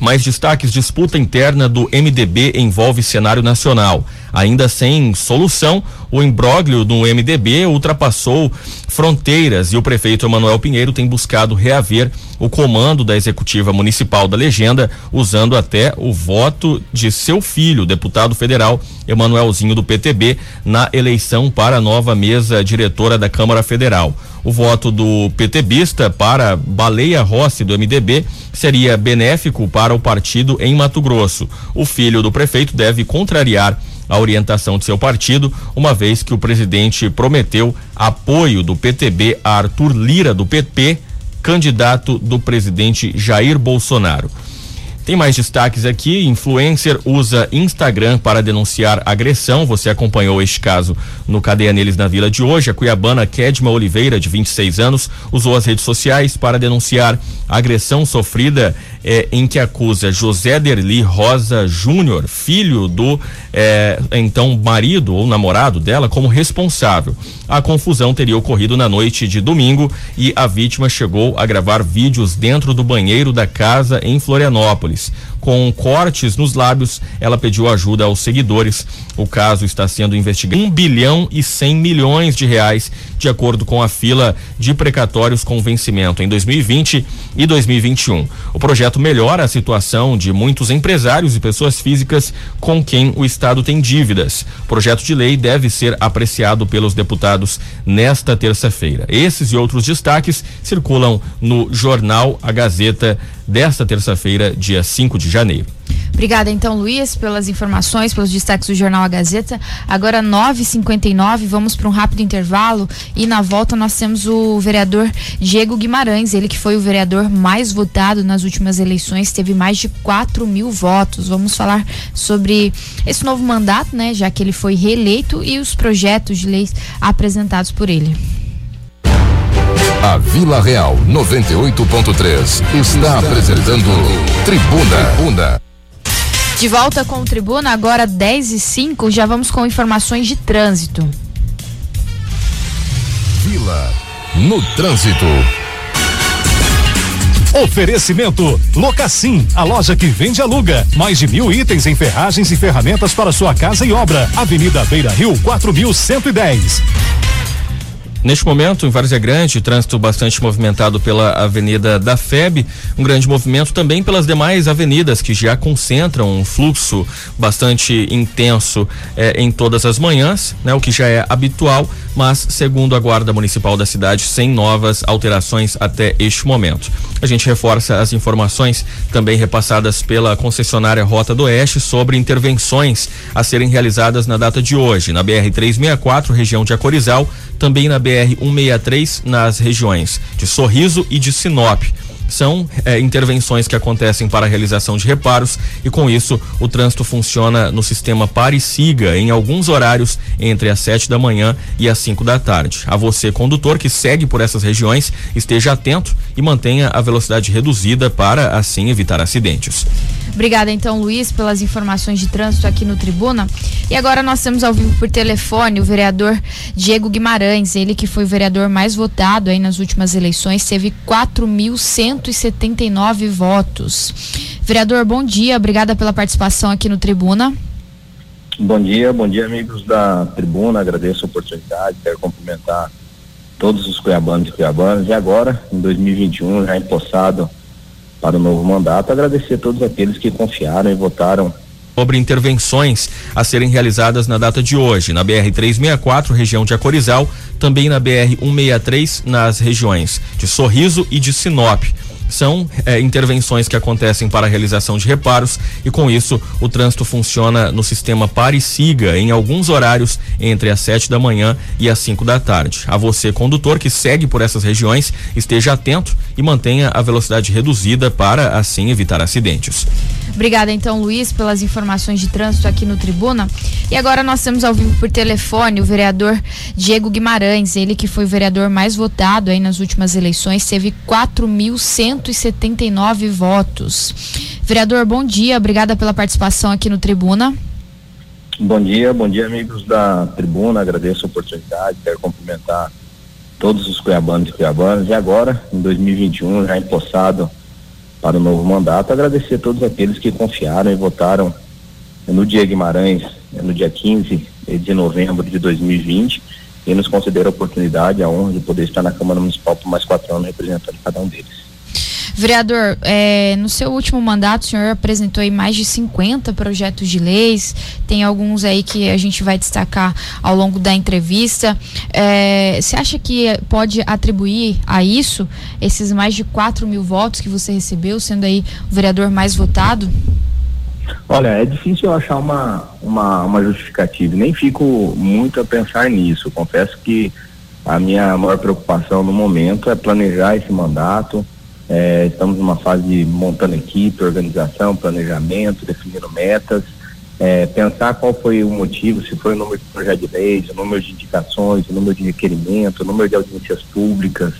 Mais destaques: disputa interna do MDB envolve cenário nacional. Ainda sem solução, o imbróglio do MDB ultrapassou fronteiras e o prefeito Emanuel Pinheiro tem buscado reaver o comando da executiva municipal da legenda, usando até o voto de seu filho, deputado federal Emanuelzinho do PTB, na eleição para a nova mesa diretora da Câmara Federal. O voto do PTBista para Baleia Rossi do MDB seria benéfico para o partido em Mato Grosso. O filho do prefeito deve contrariar a orientação de seu partido, uma vez que o presidente prometeu apoio do PTB a Arthur Lira do PP, candidato do presidente Jair Bolsonaro. Tem mais destaques aqui. Influencer usa Instagram para denunciar agressão. Você acompanhou este caso no Cadeia Neles na Vila de hoje. A cuiabana Kedma Oliveira, de 26 anos, usou as redes sociais para denunciar agressão sofrida eh, em que acusa José Derli Rosa Júnior, filho do eh, então marido ou namorado dela, como responsável. A confusão teria ocorrido na noite de domingo e a vítima chegou a gravar vídeos dentro do banheiro da casa em Florianópolis. mais. Com cortes nos lábios, ela pediu ajuda aos seguidores. O caso está sendo investigado. 1 bilhão e 100 milhões de reais, de acordo com a fila de precatórios com vencimento em 2020 e 2021. O projeto melhora a situação de muitos empresários e pessoas físicas com quem o Estado tem dívidas. O projeto de lei deve ser apreciado pelos deputados nesta terça-feira. Esses e outros destaques circulam no jornal A Gazeta desta terça-feira, dia 5 de janeiro. Obrigada, então, Luiz, pelas informações, pelos destaques do Jornal A Gazeta. Agora, 9h59, vamos para um rápido intervalo e na volta nós temos o vereador Diego Guimarães, ele que foi o vereador mais votado nas últimas eleições, teve mais de 4 mil votos. Vamos falar sobre esse novo mandato, né? Já que ele foi reeleito e os projetos de leis apresentados por ele. A Vila Real 98.3 está apresentando Tribuna. Tribuna. De volta com o Tribuna, agora 10 e 5, já vamos com informações de trânsito. Vila no trânsito. Oferecimento Locassim, a loja que vende e aluga. Mais de mil itens em ferragens e ferramentas para sua casa e obra. Avenida Beira Rio 4110. Neste momento, em Várzea Grande, trânsito bastante movimentado pela Avenida da FEB, um grande movimento também pelas demais avenidas que já concentram um fluxo bastante intenso eh, em todas as manhãs, né? O que já é habitual, mas segundo a Guarda Municipal da cidade, sem novas alterações até este momento. A gente reforça as informações também repassadas pela concessionária Rota do Oeste sobre intervenções a serem realizadas na data de hoje, na BR 364, região de Acorizal, também na BR 163, nas regiões de Sorriso e de Sinop são é, intervenções que acontecem para a realização de reparos e com isso o trânsito funciona no sistema pare e siga em alguns horários entre as 7 da manhã e as 5 da tarde. A você, condutor que segue por essas regiões, esteja atento e mantenha a velocidade reduzida para assim evitar acidentes. Obrigada então, Luiz, pelas informações de trânsito aqui no Tribuna. E agora nós temos ao vivo por telefone o vereador Diego Guimarães, ele que foi o vereador mais votado aí nas últimas eleições, teve 4.179 votos. Vereador, bom dia, obrigada pela participação aqui no Tribuna. Bom dia, bom dia amigos da Tribuna, agradeço a oportunidade, quero cumprimentar todos os cuiabanos e cuiabanas e agora, em 2021, já empossado para o novo mandato. Agradecer a todos aqueles que confiaram e votaram sobre intervenções a serem realizadas na data de hoje, na BR 364, região de Acorizal, também na BR 163, nas regiões de Sorriso e de Sinop são é, intervenções que acontecem para a realização de reparos e com isso o trânsito funciona no sistema pare e siga em alguns horários entre as 7 da manhã e as 5 da tarde. A você, condutor que segue por essas regiões, esteja atento e mantenha a velocidade reduzida para assim evitar acidentes. Obrigada então, Luiz, pelas informações de trânsito aqui no Tribuna. E agora nós temos ao vivo por telefone o vereador Diego Guimarães, ele que foi o vereador mais votado aí nas últimas eleições, teve 4.179 votos. Vereador, bom dia, obrigada pela participação aqui no Tribuna. Bom dia, bom dia amigos da Tribuna, agradeço a oportunidade, quero cumprimentar todos os cuiabanos e cuiabanas e agora, em 2021, já empossado para o novo mandato. Agradecer a todos aqueles que confiaram e votaram no dia Guimarães, no dia 15 de novembro de 2020, e nos concederam a oportunidade, a honra de poder estar na Câmara Municipal por mais quatro anos representando cada um deles. Vereador, é, no seu último mandato, o senhor apresentou aí mais de 50 projetos de leis, tem alguns aí que a gente vai destacar ao longo da entrevista. É, você acha que pode atribuir a isso esses mais de 4 mil votos que você recebeu, sendo aí o vereador mais votado? Olha, é difícil eu achar uma, uma, uma justificativa, nem fico muito a pensar nisso. Confesso que a minha maior preocupação no momento é planejar esse mandato, é, estamos numa fase de montando equipe, organização, planejamento, definindo metas, é, pensar qual foi o motivo, se foi o número de projetos de leis, o número de indicações, o número de requerimentos, o número de audiências públicas,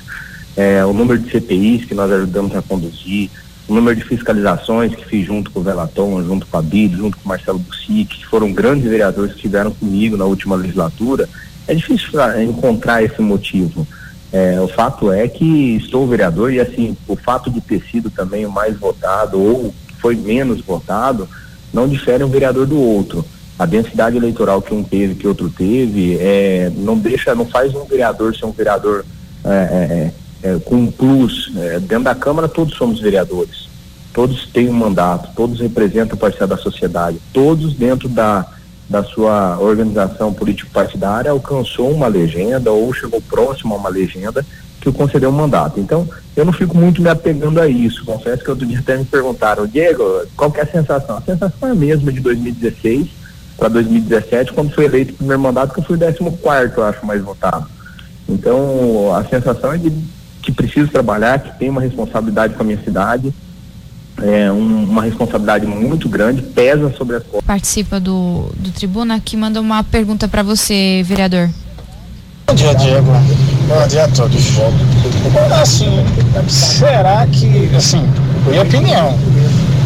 é, o número de CPIs que nós ajudamos a conduzir, o número de fiscalizações que fiz junto com o Velaton, junto com a BID, junto com o Marcelo Bussic, que foram grandes vereadores que estiveram comigo na última legislatura, é difícil encontrar esse motivo. É, o fato é que estou vereador e assim, o fato de ter sido também o mais votado ou foi menos votado, não difere um vereador do outro. A densidade eleitoral que um teve, que outro teve, é, não deixa, não faz um vereador ser um vereador é, é, é, com um plus. É, dentro da Câmara todos somos vereadores. Todos têm um mandato, todos representam parcela da sociedade, todos dentro da, da sua organização político-partidária alcançou uma legenda ou chegou próximo a uma legenda que o concedeu um mandato. Então, eu não fico muito me apegando a isso. Confesso que outro dia até me perguntaram, Diego, qual que é a sensação? A sensação é a mesma de 2016 para 2017, quando foi eleito o primeiro mandato, que eu fui o 14 eu acho, mais votado. Então, a sensação é de que preciso trabalhar, que tenho uma responsabilidade com a minha cidade, é, um, uma responsabilidade muito grande, pesa sobre as costas. Participa do, do Tribuna que manda uma pergunta para você, vereador. Bom dia, Diego. Bom dia a todos. Assim, será que, assim, minha opinião,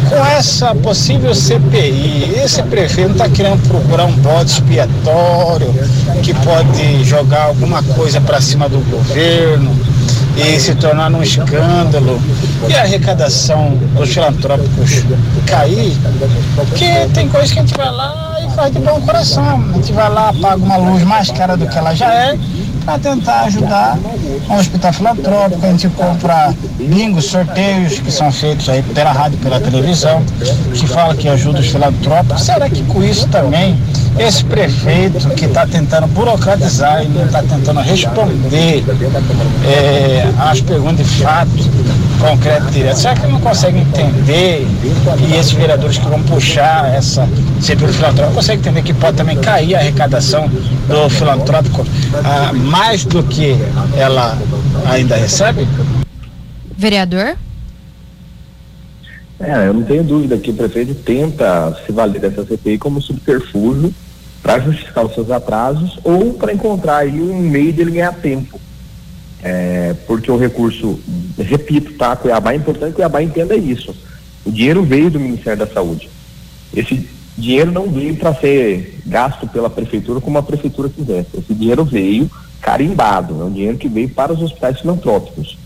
com essa possível CPI, esse prefeito está querendo procurar um bode expiatório que pode jogar alguma coisa para cima do governo, e se tornar um escândalo e a arrecadação dos filantrópicos cair, porque tem coisas que a gente vai lá e faz de bom coração. A gente vai lá, paga uma luz mais cara do que ela já é, para tentar ajudar um hospital filantrópico. A gente compra bingos, sorteios que são feitos aí pela rádio, pela televisão, que fala que ajuda os filantrópicos. Será que com isso também esse prefeito que está tentando burocratizar e não está tentando responder é, às perguntas de fato concreto direto, será que ele não consegue entender e esses vereadores que vão puxar essa setor filantrópico conseguem entender que pode também cair a arrecadação do filantrópico ah, mais do que ela ainda recebe? Vereador? É, eu não tenho dúvida que o prefeito tenta se valer dessa CPI como subterfúgio para justificar os seus atrasos ou para encontrar aí um meio de ele ganhar tempo. É, porque o recurso, repito, tá? Cuiabá é importante que Cuiabá entenda isso. O dinheiro veio do Ministério da Saúde. Esse dinheiro não veio para ser gasto pela prefeitura como a prefeitura quisesse. Esse dinheiro veio carimbado, é um dinheiro que veio para os hospitais filantrópicos.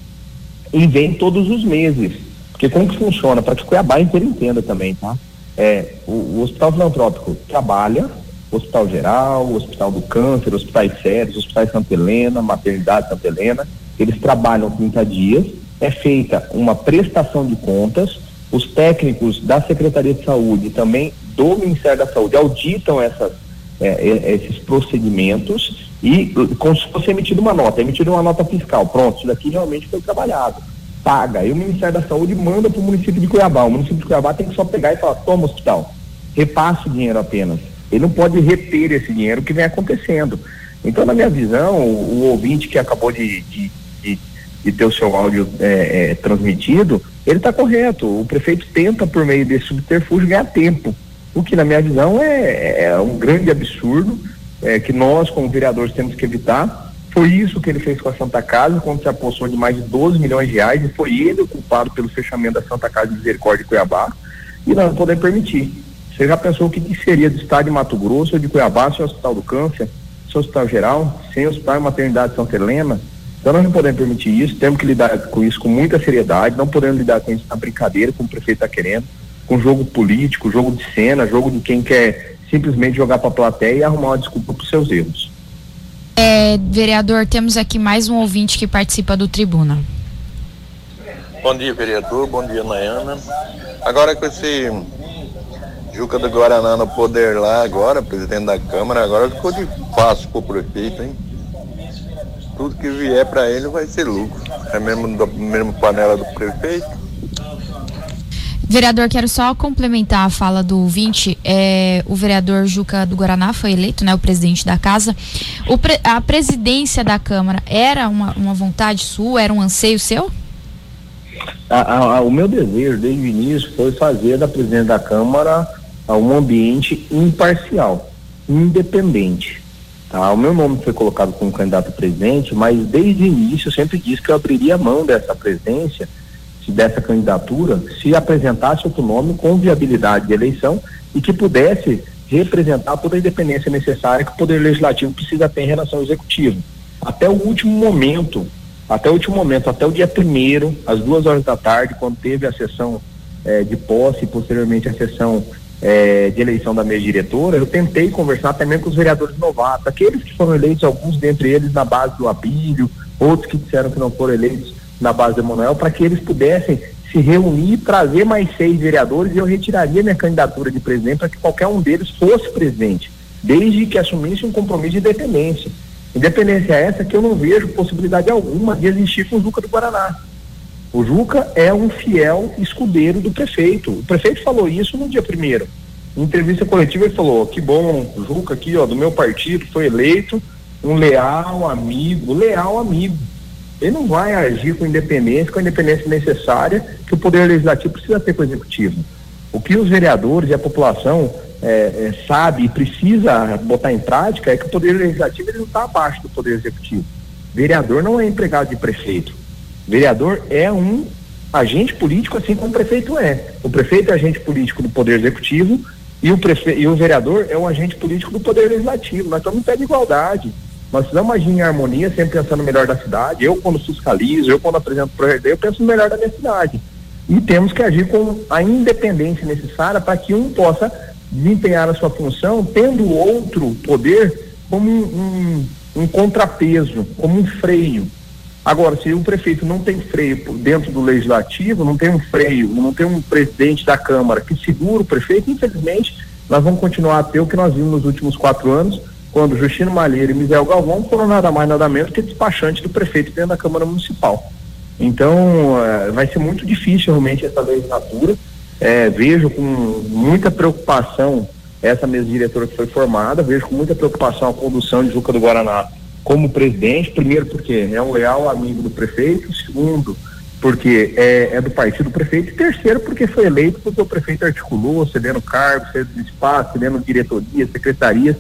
E vem todos os meses. Porque como que funciona? Para que Cuiabá inteiro entenda também, tá? É, o, o hospital filantrópico trabalha, Hospital Geral, Hospital do Câncer, Hospitais Sérios, Hospitais Santa Helena, Maternidade Santa Helena, eles trabalham 30 dias, é feita uma prestação de contas, os técnicos da Secretaria de Saúde e também do Ministério da Saúde auditam essas, é, é, esses procedimentos e como se fosse emitida uma nota, emitida uma nota fiscal, pronto, isso daqui realmente foi trabalhado. Paga. E o Ministério da Saúde manda para o município de Cuiabá. O município de Cuiabá tem que só pegar e falar, toma hospital, repasse o dinheiro apenas. Ele não pode reter esse dinheiro que vem acontecendo. Então, na minha visão, o, o ouvinte que acabou de, de, de, de, ter o seu áudio é, é, transmitido, ele está correto. O prefeito tenta, por meio desse subterfúgio, ganhar tempo. O que, na minha visão, é, é um grande absurdo é, que nós, como vereadores, temos que evitar. Foi isso que ele fez com a Santa Casa, quando se apossou de mais de 12 milhões de reais, e foi ele o culpado pelo fechamento da Santa Casa de Misericórdia de Cuiabá, e nós não podemos permitir. Você já pensou o que, que seria do estado de Mato Grosso ou de Cuiabá sem o Hospital do Câncer, sem o Hospital Geral, sem o Hospital e Maternidade Santa Helena? Então nós não podemos permitir isso, temos que lidar com isso com muita seriedade, não podemos lidar com isso na brincadeira, como o prefeito está querendo, com jogo político, jogo de cena, jogo de quem quer simplesmente jogar para a plateia e arrumar uma desculpa para os seus erros. É, vereador, temos aqui mais um ouvinte que participa do Tribuna. Bom dia, vereador. Bom dia, Nayana. Agora com esse Juca do Guaraná no poder lá agora, presidente da Câmara, agora ficou de fácil pro prefeito, hein? Tudo que vier para ele vai ser lucro. É mesmo da mesma panela do prefeito. Vereador, quero só complementar a fala do 20. É, o vereador Juca do Guaraná foi eleito, né, o presidente da casa. O pre, a presidência da Câmara era uma, uma vontade sua, era um anseio seu? A, a, o meu desejo desde o início foi fazer da presidente da Câmara a um ambiente imparcial, independente. Tá? O meu nome foi colocado como candidato a presidente, mas desde o início eu sempre disse que eu abriria mão dessa presidência, dessa candidatura, se apresentasse outro nome com viabilidade de eleição e que pudesse representar toda a independência necessária que o Poder Legislativo precisa ter em relação ao Executivo. Até o último momento, até o último momento, até o dia primeiro, às duas horas da tarde, quando teve a sessão eh, de posse e posteriormente a sessão é, de eleição da mesa diretora, eu tentei conversar também com os vereadores novatos, aqueles que foram eleitos, alguns dentre eles na base do Abílio, outros que disseram que não foram eleitos na base do Emanuel, para que eles pudessem se reunir, trazer mais seis vereadores e eu retiraria minha candidatura de presidente para que qualquer um deles fosse presidente, desde que assumisse um compromisso de independência. Independência essa que eu não vejo possibilidade alguma de existir com o Juca do Guaraná. O Juca é um fiel escudeiro do prefeito. O prefeito falou isso no dia primeiro. Em entrevista coletiva ele falou, que bom, Juca aqui, ó, do meu partido, foi eleito um leal amigo, leal amigo. Ele não vai agir com independência, com a independência necessária que o Poder Legislativo precisa ter com o Executivo. O que os vereadores e a população é, é, sabe e precisa botar em prática é que o Poder Legislativo ele não está abaixo do Poder Executivo. Vereador não é empregado de prefeito. Vereador é um agente político, assim como o prefeito é. O prefeito é agente político do Poder Executivo e o, prefe... e o vereador é um agente político do Poder Legislativo. Nós estamos em pé de igualdade. Nós precisamos agir em harmonia, sempre pensando no melhor da cidade. Eu, quando fiscalizo, eu, quando apresento projeto, eu penso no melhor da minha cidade. E temos que agir com a independência necessária para que um possa desempenhar a sua função, tendo outro poder como um, um um contrapeso, como um freio. Agora, se o prefeito não tem freio dentro do legislativo, não tem um freio, não tem um presidente da Câmara que segura o prefeito, infelizmente, nós vamos continuar a ter o que nós vimos nos últimos quatro anos, quando Justino Malheiro e Misael Galvão foram nada mais nada menos que despachante do prefeito dentro da Câmara Municipal. Então, eh, vai ser muito difícil realmente essa legislatura. Eh, vejo com muita preocupação essa mesa diretora que foi formada, vejo com muita preocupação a condução de Juca do Guaraná como presidente, primeiro porque é um leal amigo do prefeito, segundo porque é, é do partido do prefeito, e terceiro porque foi eleito porque o prefeito articulou, cedendo cargos, cedendo espaço, cedendo diretorias, secretarias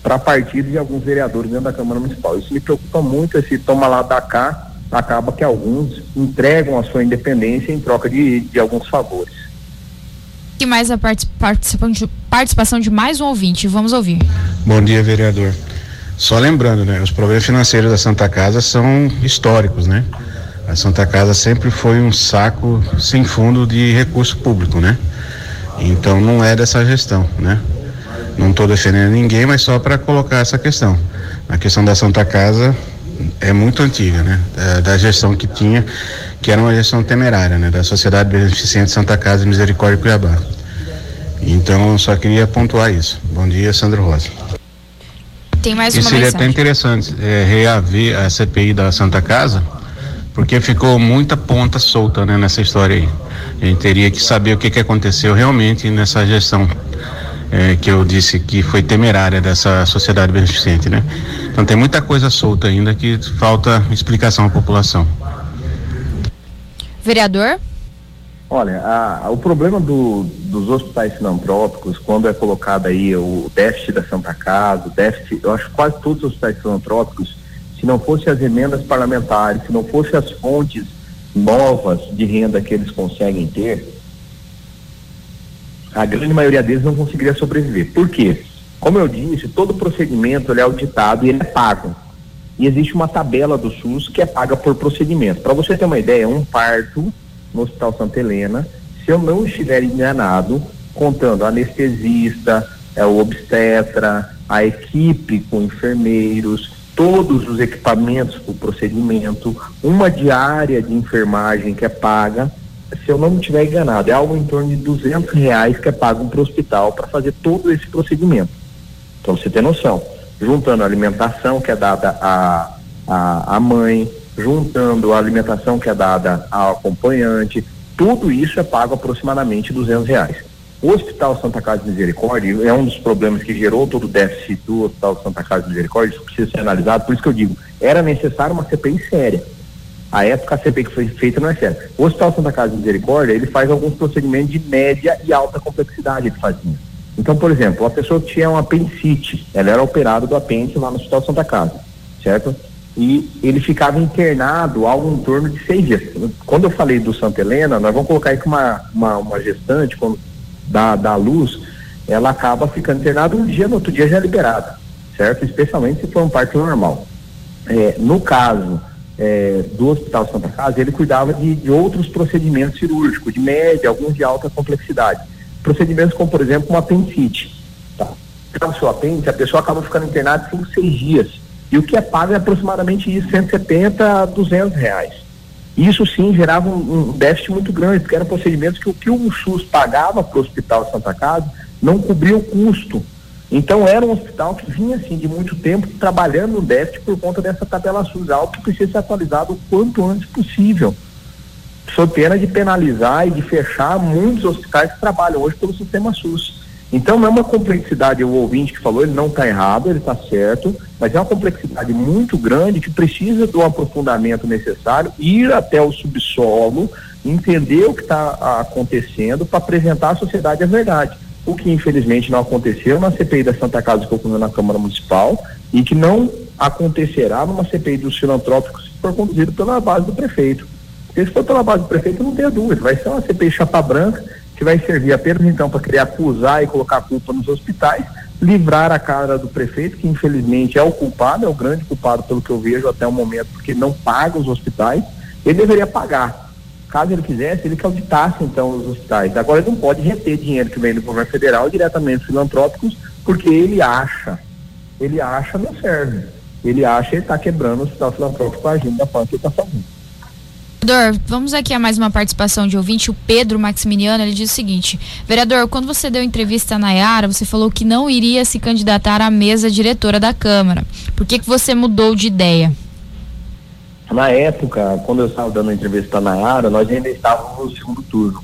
para partidos e alguns vereadores dentro da Câmara Municipal. Isso me preocupa muito, esse toma lá da cá, acaba que alguns entregam a sua independência em troca de, de alguns favores. E mais a participação de, participação de mais um ouvinte, vamos ouvir. Bom dia, vereador. Só lembrando, né, os problemas financeiros da Santa Casa são históricos, né? A Santa Casa sempre foi um saco sem fundo de recurso público, né? Então não é dessa gestão, né? Não estou defendendo ninguém, mas só para colocar essa questão. A questão da Santa Casa é muito antiga, né? Da, da, gestão que tinha, que era uma gestão temerária, né? Da Sociedade Beneficente Santa Casa Misericórdia Cuiabá. Então, só queria pontuar isso. Bom dia, Sandro Rosa. Tem mais e uma seria mensagem. até interessante é, reaver a CPI da Santa Casa, porque ficou muita ponta solta né, nessa história aí. A gente teria que saber o que, que aconteceu realmente nessa gestão é, que eu disse que foi temerária dessa sociedade beneficente, né? Então tem muita coisa solta ainda que falta explicação à população. Vereador? Olha, a, a, o problema do, dos hospitais filantrópicos, quando é colocado aí o déficit da Santa Casa, o déficit, eu acho que quase todos os hospitais filantrópicos, se não fossem as emendas parlamentares, se não fossem as fontes novas de renda que eles conseguem ter, a grande maioria deles não conseguiria sobreviver. Por quê? Como eu disse, todo procedimento é auditado e ele é pago. E existe uma tabela do SUS que é paga por procedimento. Para você ter uma ideia, um parto no Hospital Santa Helena, se eu não estiver enganado, contando anestesista, é, o obstetra, a equipe com enfermeiros, todos os equipamentos para o procedimento, uma diária de enfermagem que é paga, se eu não estiver enganado, é algo em torno de 200 reais que é pago para o hospital para fazer todo esse procedimento. Então você tem noção. Juntando a alimentação que é dada à, à, à mãe, juntando a alimentação que é dada ao acompanhante, tudo isso é pago aproximadamente 200 reais. O Hospital Santa Casa de Misericórdia é um dos problemas que gerou todo o déficit do Hospital Santa Casa de Misericórdia, isso precisa ser analisado, por isso que eu digo, era necessário uma CPI séria. A época a CPI que foi feita não é séria. O Hospital Santa Casa de Misericórdia, ele faz alguns procedimentos de média e alta complexidade, ele fazia. Então, por exemplo, a pessoa que tinha um apendicite, ela era operada do apêndice lá no Hospital Santa Casa, certo? E ele ficava internado algo em torno de seis dias. Quando eu falei do Santa Helena, nós vamos colocar aí que uma, uma, uma gestante, quando dá, dá luz, ela acaba ficando internada um dia, no outro dia já é liberada, certo? Especialmente se for um parto normal. É, no caso é, do Hospital Santa Casa, ele cuidava de, de outros procedimentos cirúrgicos, de média, alguns de alta complexidade. Procedimentos como, por exemplo, um apendicite. Tá? Caso apêndice, a pessoa acaba ficando internada cinco, seis dias e o que é pago é aproximadamente isso, 170 a 200 reais. Isso sim gerava um, um déficit muito grande, porque eram procedimentos que o que o SUS pagava para o Hospital Santa Casa não cobria o custo. Então era um hospital que vinha assim de muito tempo trabalhando no déficit por conta dessa tabela SUS, algo que precisa ser atualizado o quanto antes possível. Sob pena de penalizar e de fechar muitos hospitais que trabalham hoje pelo sistema SUS. Então é uma complexidade, o ouvinte que falou, ele não está errado, ele está certo, mas é uma complexidade muito grande que precisa do aprofundamento necessário, ir até o subsolo, entender o que está acontecendo para apresentar à sociedade a verdade. O que infelizmente não aconteceu na CPI da Santa Casa que ocorreu na Câmara Municipal e que não acontecerá numa CPI dos filantrópicos se for conduzido pela base do prefeito. Porque se for pela base do prefeito, não tenha dúvida, vai ser uma CPI chapa branca que vai servir apenas então para querer acusar e colocar a culpa nos hospitais, livrar a cara do prefeito, que infelizmente é o culpado, é o grande culpado pelo que eu vejo até o momento, porque não paga os hospitais, ele deveria pagar. Caso ele quisesse, ele que auditasse então os hospitais. Agora ele não pode reter dinheiro que vem do governo federal diretamente filantrópicos, porque ele acha, ele acha não serve. ele acha que ele está quebrando o sistema filantrópico agindo da forma que ele está fazendo. Vereador, vamos aqui a mais uma participação de ouvinte, o Pedro Maximiliano, ele diz o seguinte, vereador, quando você deu entrevista na Yara, você falou que não iria se candidatar à mesa diretora da Câmara. Por que, que você mudou de ideia? Na época, quando eu estava dando entrevista na Yara, nós ainda estávamos no segundo turno.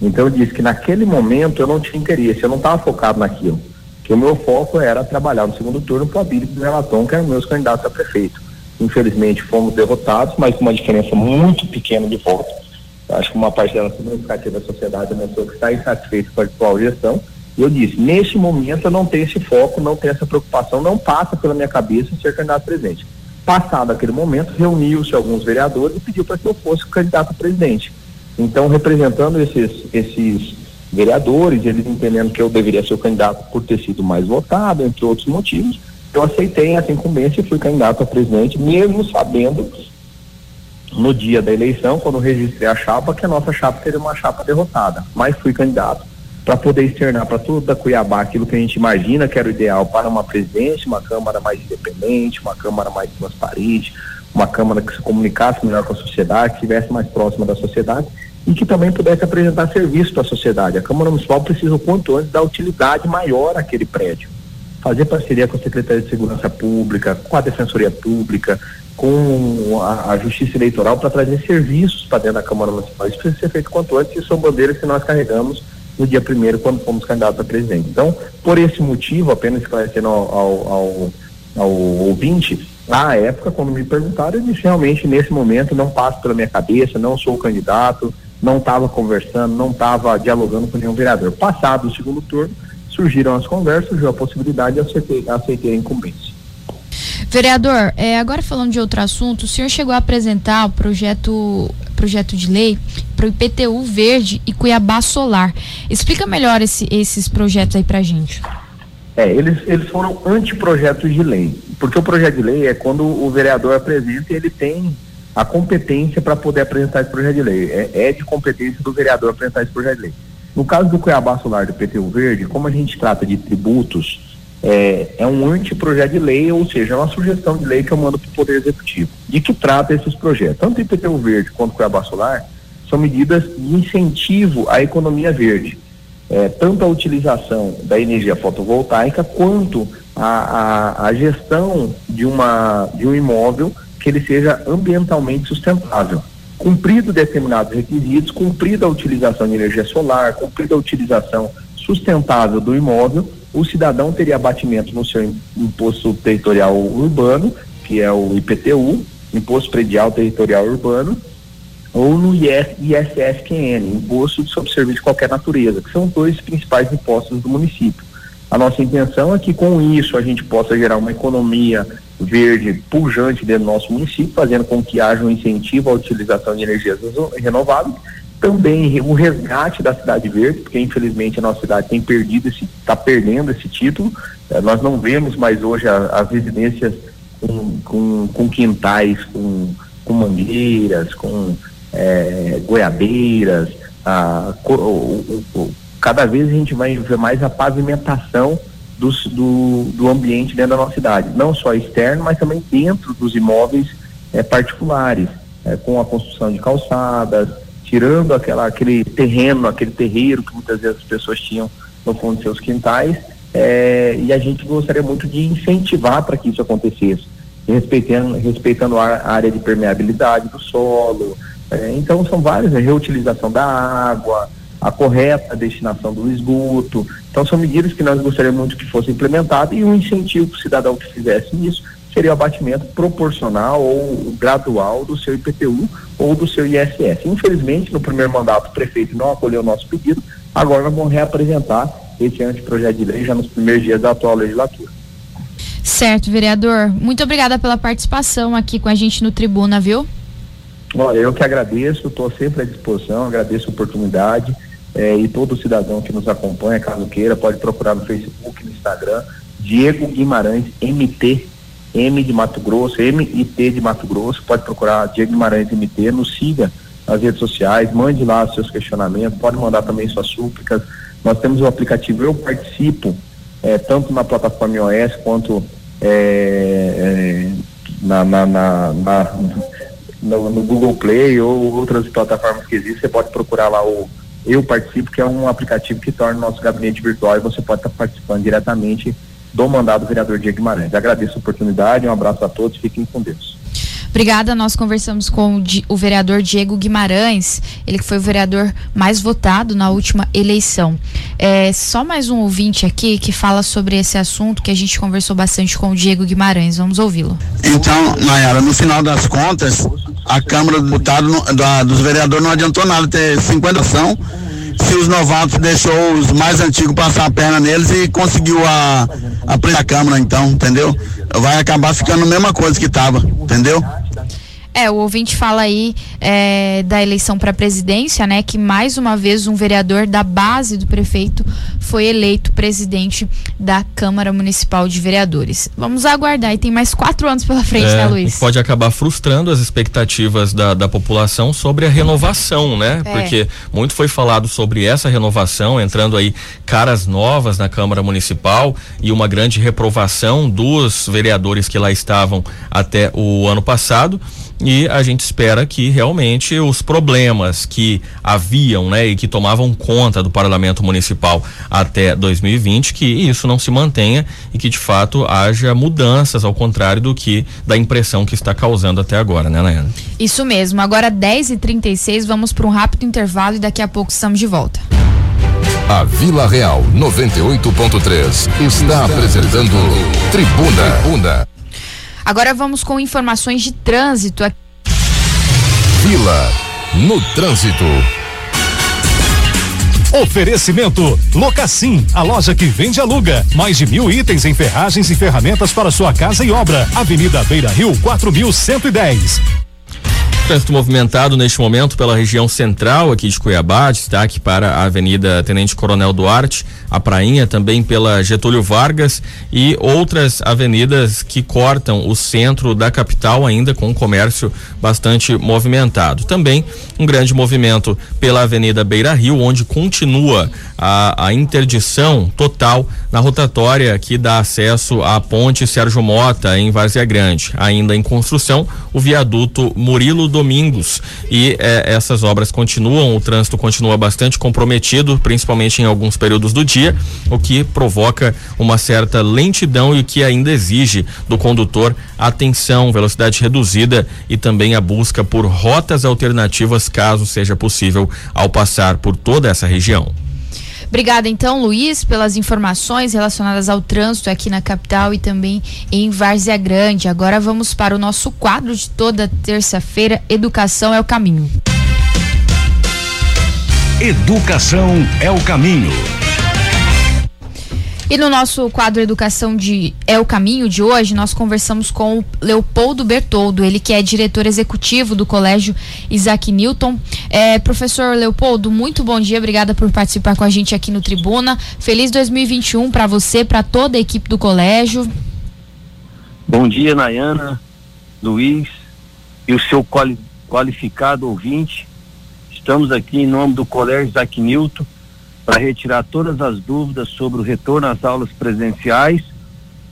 Então eu disse que naquele momento eu não tinha interesse, eu não estava focado naquilo. Que o meu foco era trabalhar no segundo turno para o Abílio o Relaton, que eram meus candidatos a prefeito. Infelizmente fomos derrotados, mas com uma diferença muito pequena de votos. Acho que uma parcela significativa da sociedade demonstrou que está insatisfeita com a atual gestão. E eu disse, neste momento eu não tenho esse foco, não tenho essa preocupação, não passa pela minha cabeça ser candidato a presidente. Passado aquele momento, reuniu-se alguns vereadores e pediu para que eu fosse candidato a presidente. Então, representando esses, esses vereadores, eles entendendo que eu deveria ser o candidato por ter sido mais votado, entre outros motivos, eu aceitei essa incumbência e fui candidato a presidente, mesmo sabendo no dia da eleição, quando registrei a chapa, que a nossa chapa teria uma chapa derrotada. Mas fui candidato para poder externar para toda Cuiabá aquilo que a gente imagina que era o ideal para uma presidente, uma Câmara mais independente, uma Câmara mais transparente, uma Câmara que se comunicasse melhor com a sociedade, que estivesse mais próxima da sociedade e que também pudesse apresentar serviço para a sociedade. A Câmara Municipal precisa o quanto antes dar utilidade maior àquele prédio fazer parceria com a Secretaria de Segurança Pública, com a Defensoria Pública, com a, a Justiça Eleitoral para trazer serviços para dentro da Câmara Municipal. Isso precisa ser feito quanto antes e são bandeiras que nós carregamos no dia primeiro quando fomos candidatos a presidente. Então, por esse motivo, apenas esclarecendo ao, ao, ao, ao ouvinte, na época, quando me perguntaram, eu disse realmente nesse momento não passa pela minha cabeça, não sou candidato, não estava conversando, não estava dialogando com nenhum vereador. Passado o segundo turno, surgiram as conversas, surgiu a possibilidade e aceitei, aceitei a incumbência. Vereador, é, agora falando de outro assunto, o senhor chegou a apresentar o projeto, projeto de lei para o IPTU Verde e Cuiabá Solar. Explica melhor esse, esses projetos aí para gente. É, eles, eles foram anteprojetos de lei, porque o projeto de lei é quando o vereador apresenta e ele tem a competência para poder apresentar esse projeto de lei. É, é de competência do vereador apresentar esse projeto de lei. No caso do Cuiabá Solar do PTU Verde, como a gente trata de tributos, é, é um anteprojeto de lei, ou seja, é uma sugestão de lei que eu mando para o Poder Executivo. De que trata esses projetos? Tanto o IPTU Verde quanto o Cuiabá Solar são medidas de incentivo à economia verde. É, tanto a utilização da energia fotovoltaica quanto a, a, a gestão de, uma, de um imóvel que ele seja ambientalmente sustentável cumprido determinados requisitos, cumprida a utilização de energia solar, cumprida a utilização sustentável do imóvel, o cidadão teria abatimento no seu imposto territorial urbano, que é o IPTU, Imposto Predial Territorial Urbano, ou no ISSQN, Imposto sobre Serviço de Qualquer Natureza, que são dois principais impostos do município. A nossa intenção é que com isso a gente possa gerar uma economia verde pujante dentro do nosso município, fazendo com que haja um incentivo à utilização de energias renováveis, também o resgate da cidade verde, porque infelizmente a nossa cidade tem perdido esse, está perdendo esse título. Eh, nós não vemos mais hoje a, as residências com, com, com, quintais, com, com mangueiras, com eh, goiabeiras. A, o, o, cada vez a gente vai ver mais a pavimentação dos, do, do ambiente dentro da nossa cidade, não só externo, mas também dentro dos imóveis é, particulares, é, com a construção de calçadas, tirando aquela, aquele terreno, aquele terreiro que muitas vezes as pessoas tinham no fundo de seus quintais, é, e a gente gostaria muito de incentivar para que isso acontecesse, respeitando, respeitando a área de permeabilidade do solo. É, então são várias, a né, reutilização da água, a correta destinação do esgoto. Então são medidas que nós gostaríamos muito que fossem implementadas e um incentivo para o cidadão que fizesse isso seria o abatimento proporcional ou gradual do seu IPTU ou do seu ISS. Infelizmente, no primeiro mandato, o prefeito não acolheu o nosso pedido, agora nós vamos reapresentar esse anteprojeto de lei já nos primeiros dias da atual legislatura. Certo, vereador. Muito obrigada pela participação aqui com a gente no Tribuna, viu? Olha, eu que agradeço, estou sempre à disposição, agradeço a oportunidade é, e todo cidadão que nos acompanha, caso queira, pode procurar no Facebook, no Instagram, Diego Guimarães MT, M de Mato Grosso, M e T de Mato Grosso, pode procurar Diego Guimarães MT, nos siga nas redes sociais, mande lá seus questionamentos, pode mandar também suas súplicas. Nós temos o aplicativo Eu Participo, é, tanto na plataforma iOS quanto é, é, na, na, na, na no, no, Google Play ou outras plataformas que existem, você pode procurar lá o Eu Participo, que é um aplicativo que torna o nosso gabinete virtual e você pode estar participando diretamente do mandado vereador Diego Guimarães. Agradeço a oportunidade, um abraço a todos, fiquem com Deus. Obrigada. Nós conversamos com o, o, vereador Diego Guimarães, ele que foi o vereador mais votado na última eleição. É, só mais um ouvinte aqui que fala sobre esse assunto que a gente conversou bastante com o Diego Guimarães. Vamos ouvi-lo. Então, Nayara, no final das contas, a Câmara do Deputado, da, dos vereadores não adiantou nada ter 50 ação se os novatos deixou os mais antigos passar a perna neles e conseguiu a, a, a Câmara, então, entendeu? Vai acabar ficando a mesma coisa que estava, entendeu? É, o ouvinte fala aí é, da eleição para presidência, né? Que mais uma vez um vereador da base do prefeito foi eleito presidente da Câmara Municipal de Vereadores. Vamos aguardar, e tem mais quatro anos pela frente, é, né, Luiz? Pode acabar frustrando as expectativas da, da população sobre a renovação, né? É. Porque muito foi falado sobre essa renovação, entrando aí caras novas na Câmara Municipal e uma grande reprovação dos vereadores que lá estavam até o ano passado e a gente espera que realmente os problemas que haviam, né, e que tomavam conta do parlamento municipal até 2020, que isso não se mantenha e que de fato haja mudanças ao contrário do que da impressão que está causando até agora, né, Nayana? Isso mesmo. Agora 10h36, vamos para um rápido intervalo e daqui a pouco estamos de volta. A Vila Real 98.3 está apresentando Tribuna. Tribuna. Agora vamos com informações de trânsito. Vila no trânsito. Oferecimento Locassim, a loja que vende e aluga. Mais de mil itens em ferragens e ferramentas para sua casa e obra. Avenida Beira Rio, 4110. Trânsito movimentado neste momento pela região central aqui de Cuiabá, destaque para a Avenida Tenente Coronel Duarte, a Prainha também pela Getúlio Vargas e outras avenidas que cortam o centro da capital ainda com um comércio bastante movimentado. Também um grande movimento pela Avenida Beira Rio, onde continua a, a interdição total na rotatória que dá acesso à ponte Sérgio Mota em Várzea Grande. Ainda em construção, o viaduto Murilo Domingos. E eh, essas obras continuam, o trânsito continua bastante comprometido, principalmente em alguns períodos do dia, o que provoca uma certa lentidão e o que ainda exige do condutor atenção, velocidade reduzida e também a busca por rotas alternativas caso seja possível ao passar por toda essa região. Obrigada, então, Luiz, pelas informações relacionadas ao trânsito aqui na capital e também em Várzea Grande. Agora vamos para o nosso quadro de toda terça-feira: Educação é o Caminho. Educação é o Caminho. E no nosso quadro Educação de É o Caminho de hoje, nós conversamos com o Leopoldo Bertoldo, ele que é diretor executivo do Colégio Isaac Newton. É, professor Leopoldo, muito bom dia, obrigada por participar com a gente aqui no Tribuna. Feliz 2021 para você, para toda a equipe do colégio. Bom dia, Nayana, Luiz e o seu quali qualificado ouvinte. Estamos aqui em nome do Colégio Isaac Newton para retirar todas as dúvidas sobre o retorno às aulas presenciais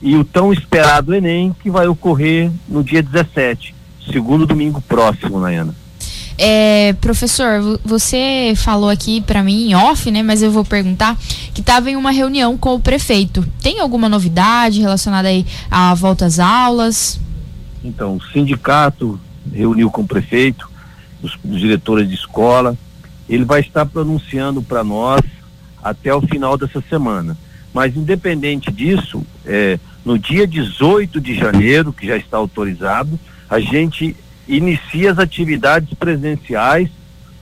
e o tão esperado Enem, que vai ocorrer no dia 17, segundo domingo próximo, Nayana. É, professor, você falou aqui para mim em off, né? Mas eu vou perguntar que estava em uma reunião com o prefeito. Tem alguma novidade relacionada aí à volta às aulas? Então, o sindicato reuniu com o prefeito, os, os diretores de escola. Ele vai estar pronunciando para nós até o final dessa semana. Mas independente disso, é, no dia 18 de janeiro, que já está autorizado, a gente inicia as atividades presenciais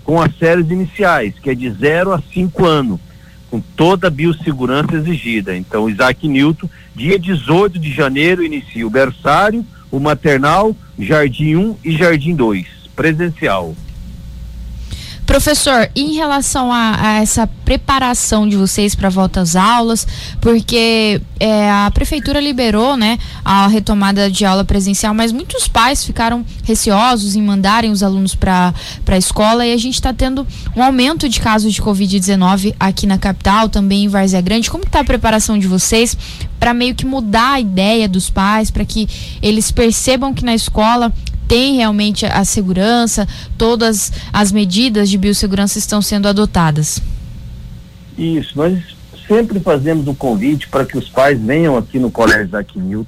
com as séries iniciais, que é de 0 a 5 anos, com toda a biossegurança exigida. Então, Isaac Newton, dia 18 de janeiro, inicia o berçário, o maternal, Jardim 1 e Jardim 2, presencial. Professor, em relação a, a essa preparação de vocês para volta às aulas, porque é, a prefeitura liberou, né, a retomada de aula presencial, mas muitos pais ficaram receosos em mandarem os alunos para a escola e a gente está tendo um aumento de casos de Covid-19 aqui na capital, também em Várzea Grande. Como está a preparação de vocês para meio que mudar a ideia dos pais, para que eles percebam que na escola tem realmente a segurança, todas as medidas de biossegurança estão sendo adotadas. Isso, nós sempre fazemos o um convite para que os pais venham aqui no Colégio da Quinil.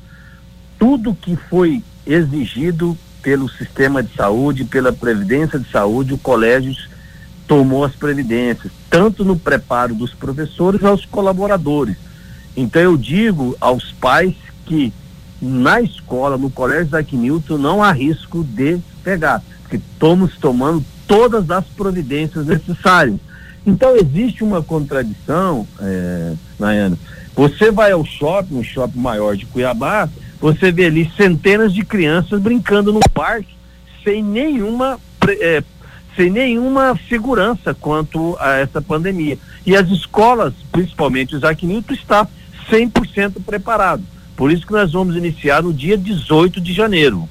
Tudo que foi exigido pelo sistema de saúde, pela Previdência de Saúde, o colégio tomou as previdências, tanto no preparo dos professores aos colaboradores. Então eu digo aos pais que na escola, no colégio Isaac Newton, não há risco de pegar, porque estamos tomando todas as providências necessárias. Então existe uma contradição, é, Nayana. Você vai ao shopping, um shopping maior de Cuiabá, você vê ali centenas de crianças brincando no parque sem nenhuma é, sem nenhuma segurança quanto a essa pandemia. E as escolas, principalmente o Newton, está 100% preparado. Por isso que nós vamos iniciar no dia 18 de janeiro.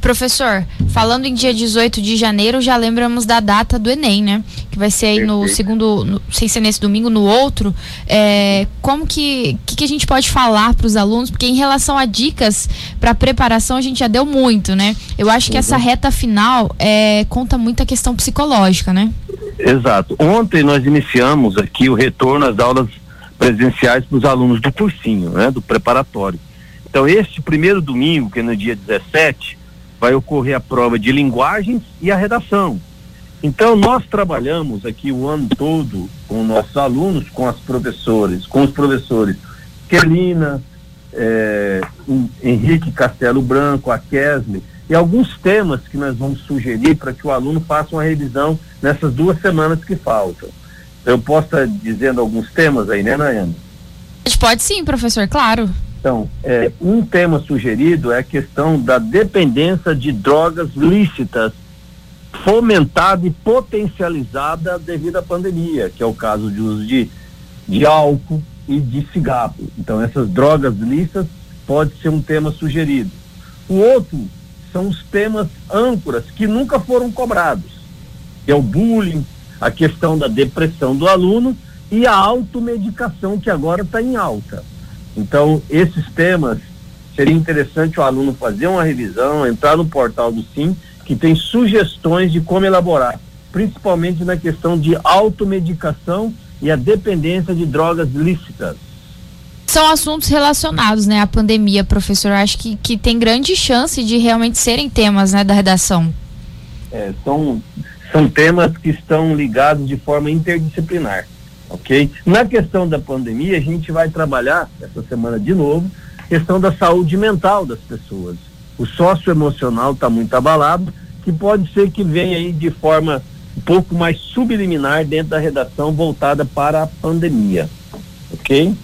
Professor, falando em dia 18 de janeiro, já lembramos da data do Enem, né? Que vai ser aí no segundo, no, sem ser nesse domingo, no outro. É, como que, que, que a gente pode falar para os alunos? Porque em relação a dicas para preparação, a gente já deu muito, né? Eu acho que essa uhum. reta final é, conta muito a questão psicológica, né? Exato. Ontem nós iniciamos aqui o retorno às aulas presenciais para os alunos do cursinho, né, do preparatório. Então, este primeiro domingo, que é no dia 17, vai ocorrer a prova de linguagens e a redação. Então, nós trabalhamos aqui o ano todo com nossos alunos, com as professores, com os professores Kelina, é, Henrique Castelo Branco, a Kesley, e alguns temas que nós vamos sugerir para que o aluno faça uma revisão nessas duas semanas que faltam. Eu posso estar dizendo alguns temas aí, né, Nayane? Pode sim, professor, claro. Então, é, um tema sugerido é a questão da dependência de drogas lícitas fomentada e potencializada devido à pandemia, que é o caso de uso de, de álcool e de cigarro. Então, essas drogas lícitas pode ser um tema sugerido. O outro são os temas âncoras que nunca foram cobrados, que é o bullying, a questão da depressão do aluno e a automedicação que agora está em alta. Então, esses temas seria interessante o aluno fazer uma revisão, entrar no portal do SIM, que tem sugestões de como elaborar, principalmente na questão de automedicação e a dependência de drogas lícitas. São assuntos relacionados, né, à pandemia, professor. Acho que, que tem grande chance de realmente serem temas, né, da redação. É, são são temas que estão ligados de forma interdisciplinar, ok? Na questão da pandemia, a gente vai trabalhar essa semana de novo questão da saúde mental das pessoas. O socioemocional está muito abalado, que pode ser que venha aí de forma um pouco mais subliminar dentro da redação voltada para a pandemia, ok?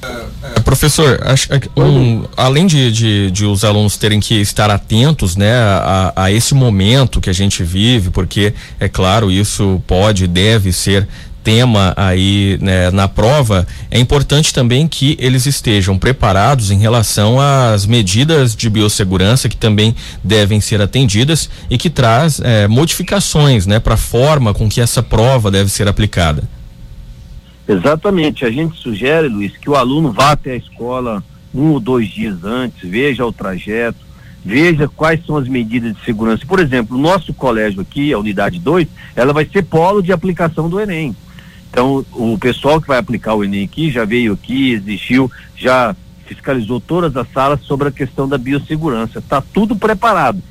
É, professor, acho, um, além de, de, de, os alunos terem que estar atentos né, a, a, esse momento que a gente vive, porque, é claro, isso pode e deve ser tema aí né, na prova, é importante também que eles estejam preparados em relação às medidas de biossegurança que também devem ser atendidas e que traz é, modificações né, para a forma com que essa prova deve ser aplicada. Exatamente. A gente sugere, Luiz, que o aluno vá até a escola um ou dois dias antes, veja o trajeto, veja quais são as medidas de segurança. Por exemplo, o nosso colégio aqui, a unidade 2, ela vai ser polo de aplicação do Enem. Então, o pessoal que vai aplicar o Enem aqui já veio aqui, existiu, já fiscalizou todas as salas sobre a questão da biossegurança. Está tudo preparado.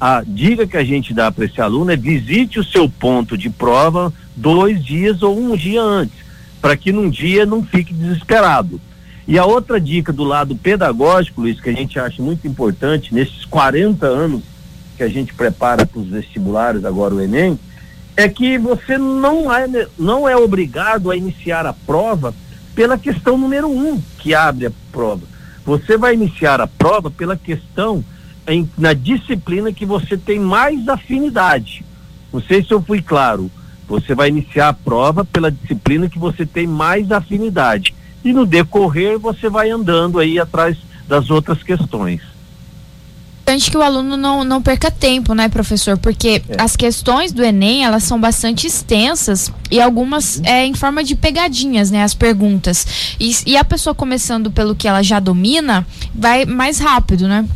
A dica que a gente dá para esse aluno é visite o seu ponto de prova dois dias ou um dia antes para que num dia não fique desesperado. E a outra dica do lado pedagógico, Luiz, que a gente acha muito importante, nesses 40 anos que a gente prepara para os vestibulares, agora o Enem, é que você não é, não é obrigado a iniciar a prova pela questão número um que abre a prova. Você vai iniciar a prova pela questão em, na disciplina que você tem mais afinidade. Não sei se eu fui claro Você vai iniciar a prova pela disciplina que você tem mais afinidade. E no decorrer você vai andando aí atrás das outras questões importante que o aluno não, não perca tempo, né, professor? Porque é. as questões do Enem, elas são bastante extensas e algumas é em forma de pegadinhas, né, as perguntas. E, e a pessoa começando pelo que ela já domina, vai mais rápido, né?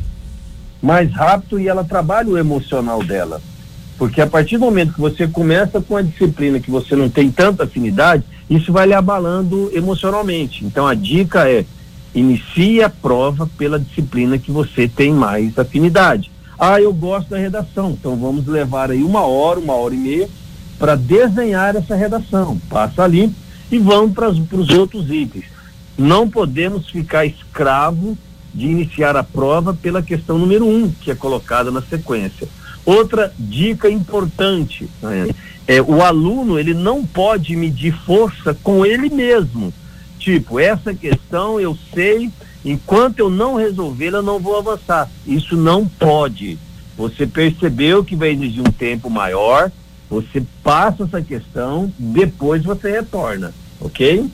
Mais rápido e ela trabalha o emocional dela. Porque a partir do momento que você começa com a disciplina que você não tem tanta afinidade, isso vai lhe abalando emocionalmente. Então a dica é inicie a prova pela disciplina que você tem mais afinidade. Ah, eu gosto da redação, então vamos levar aí uma hora, uma hora e meia para desenhar essa redação. Passa limpo e vamos para os outros itens. Não podemos ficar escravo de iniciar a prova pela questão número um, que é colocada na sequência. Outra dica importante né, é o aluno ele não pode medir força com ele mesmo tipo, essa questão eu sei, enquanto eu não resolver, eu não vou avançar. Isso não pode. Você percebeu que vai exigir um tempo maior, você passa essa questão, depois você retorna, ok?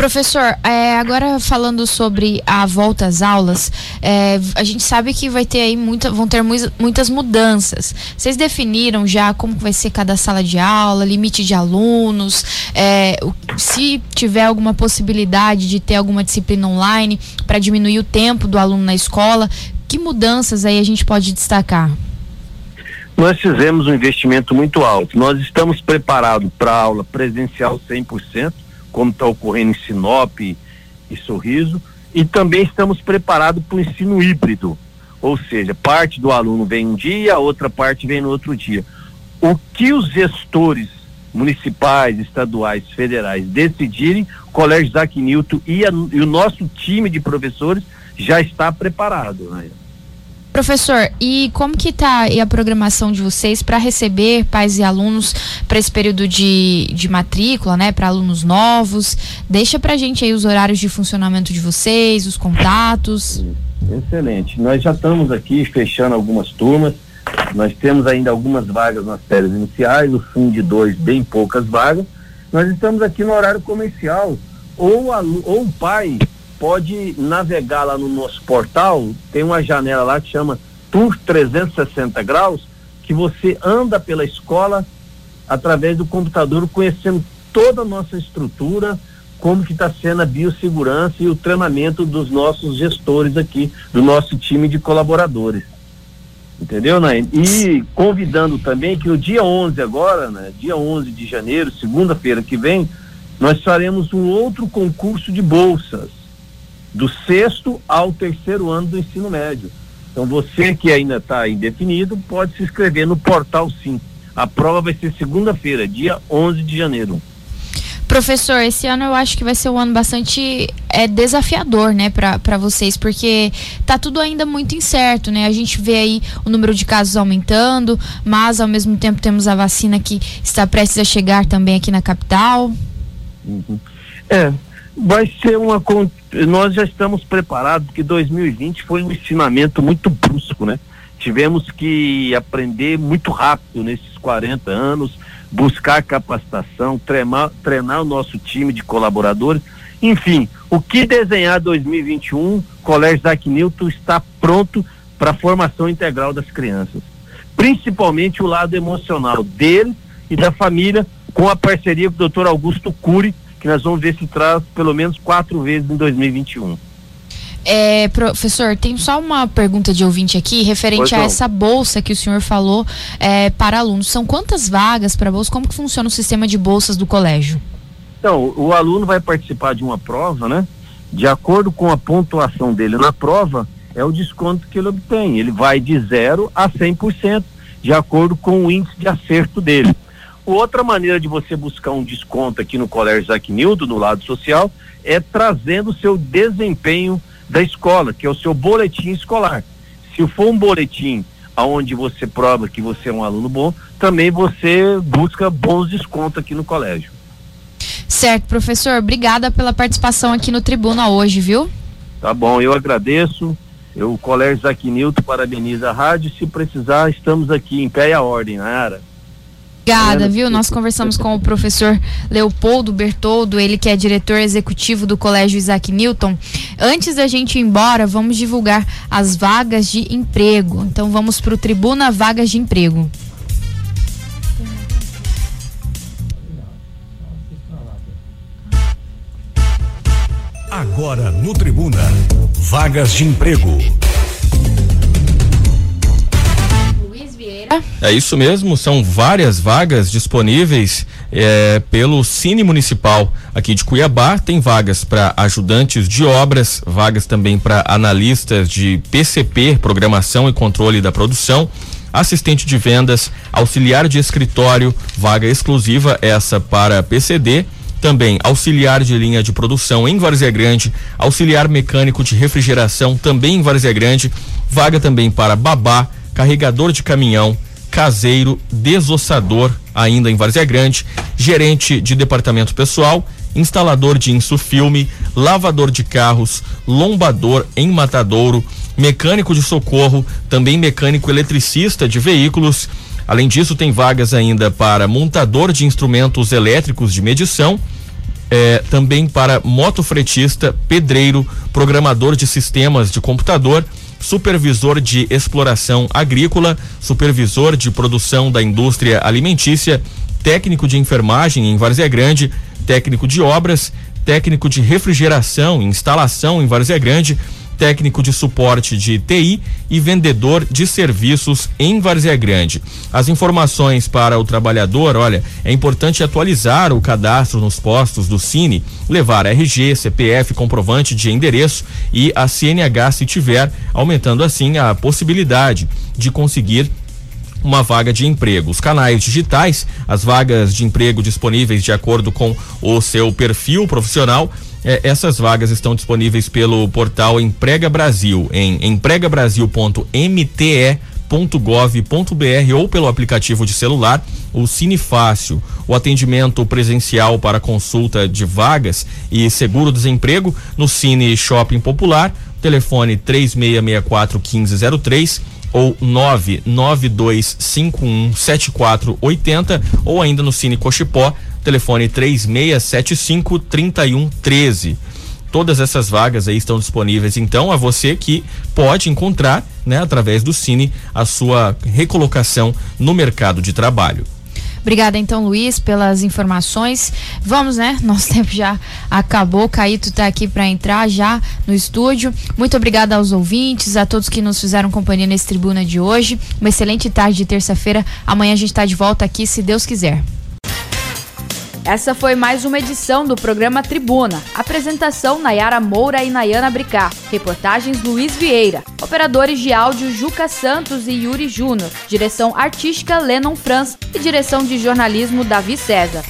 Professor, é, agora falando sobre a volta às aulas, é, a gente sabe que vai ter aí muita, vão ter muitas mudanças. Vocês definiram já como vai ser cada sala de aula, limite de alunos, é, se tiver alguma possibilidade de ter alguma disciplina online para diminuir o tempo do aluno na escola, que mudanças aí a gente pode destacar? Nós fizemos um investimento muito alto. Nós estamos preparados para aula presencial 100% como está ocorrendo em Sinop e Sorriso, e também estamos preparados para o ensino híbrido, ou seja, parte do aluno vem um dia, outra parte vem no outro dia. O que os gestores municipais, estaduais, federais decidirem, o Colégio Isaac Newton e, a, e o nosso time de professores já está preparado. Né? Professor, e como que está a programação de vocês para receber pais e alunos para esse período de, de matrícula, né, para alunos novos? Deixa para a gente aí os horários de funcionamento de vocês, os contatos. Excelente. Nós já estamos aqui fechando algumas turmas. Nós temos ainda algumas vagas nas férias iniciais, o fim de dois, bem poucas vagas. Nós estamos aqui no horário comercial. Ou, ou o pai pode navegar lá no nosso portal, tem uma janela lá que chama Tour 360 graus, que você anda pela escola através do computador, conhecendo toda a nossa estrutura, como que está sendo a biossegurança e o treinamento dos nossos gestores aqui, do nosso time de colaboradores. Entendeu, Nain? E convidando também que no dia 11 agora, né, dia 11 de janeiro, segunda-feira que vem, nós faremos um outro concurso de bolsas do sexto ao terceiro ano do ensino médio. Então você que ainda está indefinido pode se inscrever no portal sim. A prova vai ser segunda-feira, dia 11 de janeiro. Professor, esse ano eu acho que vai ser um ano bastante é, desafiador, né, para vocês, porque tá tudo ainda muito incerto, né? A gente vê aí o número de casos aumentando, mas ao mesmo tempo temos a vacina que está prestes a chegar também aqui na capital. Uhum. É, vai ser uma nós já estamos preparados porque 2020 foi um ensinamento muito brusco, né? Tivemos que aprender muito rápido nesses 40 anos, buscar capacitação, treinar, treinar o nosso time de colaboradores. Enfim, o que desenhar 2021, Colégio Zac Newton está pronto para a formação integral das crianças. Principalmente o lado emocional dele e da família, com a parceria com o doutor Augusto Cury, que nós vamos ver se traz pelo menos quatro vezes em 2021. É, professor, tem só uma pergunta de ouvinte aqui referente a essa bolsa que o senhor falou é, para alunos. São quantas vagas para bolsa? Como que funciona o sistema de bolsas do colégio? Então, o aluno vai participar de uma prova, né? De acordo com a pontuação dele na prova, é o desconto que ele obtém. Ele vai de zero a 100%, de acordo com o índice de acerto dele. Outra maneira de você buscar um desconto aqui no Colégio Isaac Nildo, no lado social, é trazendo o seu desempenho da escola, que é o seu boletim escolar. Se for um boletim onde você prova que você é um aluno bom, também você busca bons descontos aqui no colégio. Certo, professor. Obrigada pela participação aqui no Tribuna hoje, viu? Tá bom, eu agradeço. Eu, o Colégio Nilton parabeniza a rádio. Se precisar, estamos aqui em pé e a ordem, Nayara. Obrigada, viu? Nós conversamos com o professor Leopoldo Bertoldo, ele que é diretor executivo do Colégio Isaac Newton. Antes da gente ir embora, vamos divulgar as vagas de emprego. Então vamos para o Tribuna Vagas de Emprego. Agora no Tribuna, vagas de emprego. É isso mesmo, são várias vagas disponíveis é, pelo Cine Municipal aqui de Cuiabá. Tem vagas para ajudantes de obras, vagas também para analistas de PCP, programação e controle da produção, assistente de vendas, auxiliar de escritório, vaga exclusiva essa para PCD também auxiliar de linha de produção em Várzea Grande, auxiliar mecânico de refrigeração também em Várzea Grande, vaga também para babá, carregador de caminhão, caseiro, desossador ainda em Várzea Grande, gerente de departamento pessoal, instalador de insufilme, lavador de carros, lombador em matadouro, mecânico de socorro, também mecânico eletricista de veículos. Além disso, tem vagas ainda para montador de instrumentos elétricos de medição, eh, também para motofretista, pedreiro, programador de sistemas de computador, supervisor de exploração agrícola, supervisor de produção da indústria alimentícia, técnico de enfermagem em Várzea Grande, técnico de obras, técnico de refrigeração e instalação em Várzea Grande, técnico de suporte de TI e vendedor de serviços em Várzea Grande. As informações para o trabalhador, olha, é importante atualizar o cadastro nos postos do Cine, levar RG, CPF, comprovante de endereço e a CNH se tiver, aumentando assim a possibilidade de conseguir uma vaga de emprego. Os canais digitais, as vagas de emprego disponíveis de acordo com o seu perfil profissional. Eh, essas vagas estão disponíveis pelo portal Emprega Brasil em empregabrasil.mte.gov.br ou pelo aplicativo de celular, o Cine Fácil. O atendimento presencial para consulta de vagas e seguro-desemprego no Cine Shopping Popular, telefone 3664 1503 ou 992517480 ou ainda no Cine Cochipó, telefone 3675 3113. Todas essas vagas aí estão disponíveis, então, a você que pode encontrar, né, através do Cine, a sua recolocação no mercado de trabalho. Obrigada então, Luiz, pelas informações. Vamos, né? (laughs) Nosso tempo já acabou. Caíto está aqui para entrar já no estúdio. Muito obrigada aos ouvintes, a todos que nos fizeram companhia nesse tribuna de hoje. Uma excelente tarde de terça-feira. Amanhã a gente está de volta aqui, se Deus quiser. Essa foi mais uma edição do programa Tribuna. Apresentação Nayara Moura e Nayana Bricá. Reportagens Luiz Vieira. Operadores de áudio Juca Santos e Yuri Júnior. Direção artística Lennon Franz e direção de jornalismo Davi César.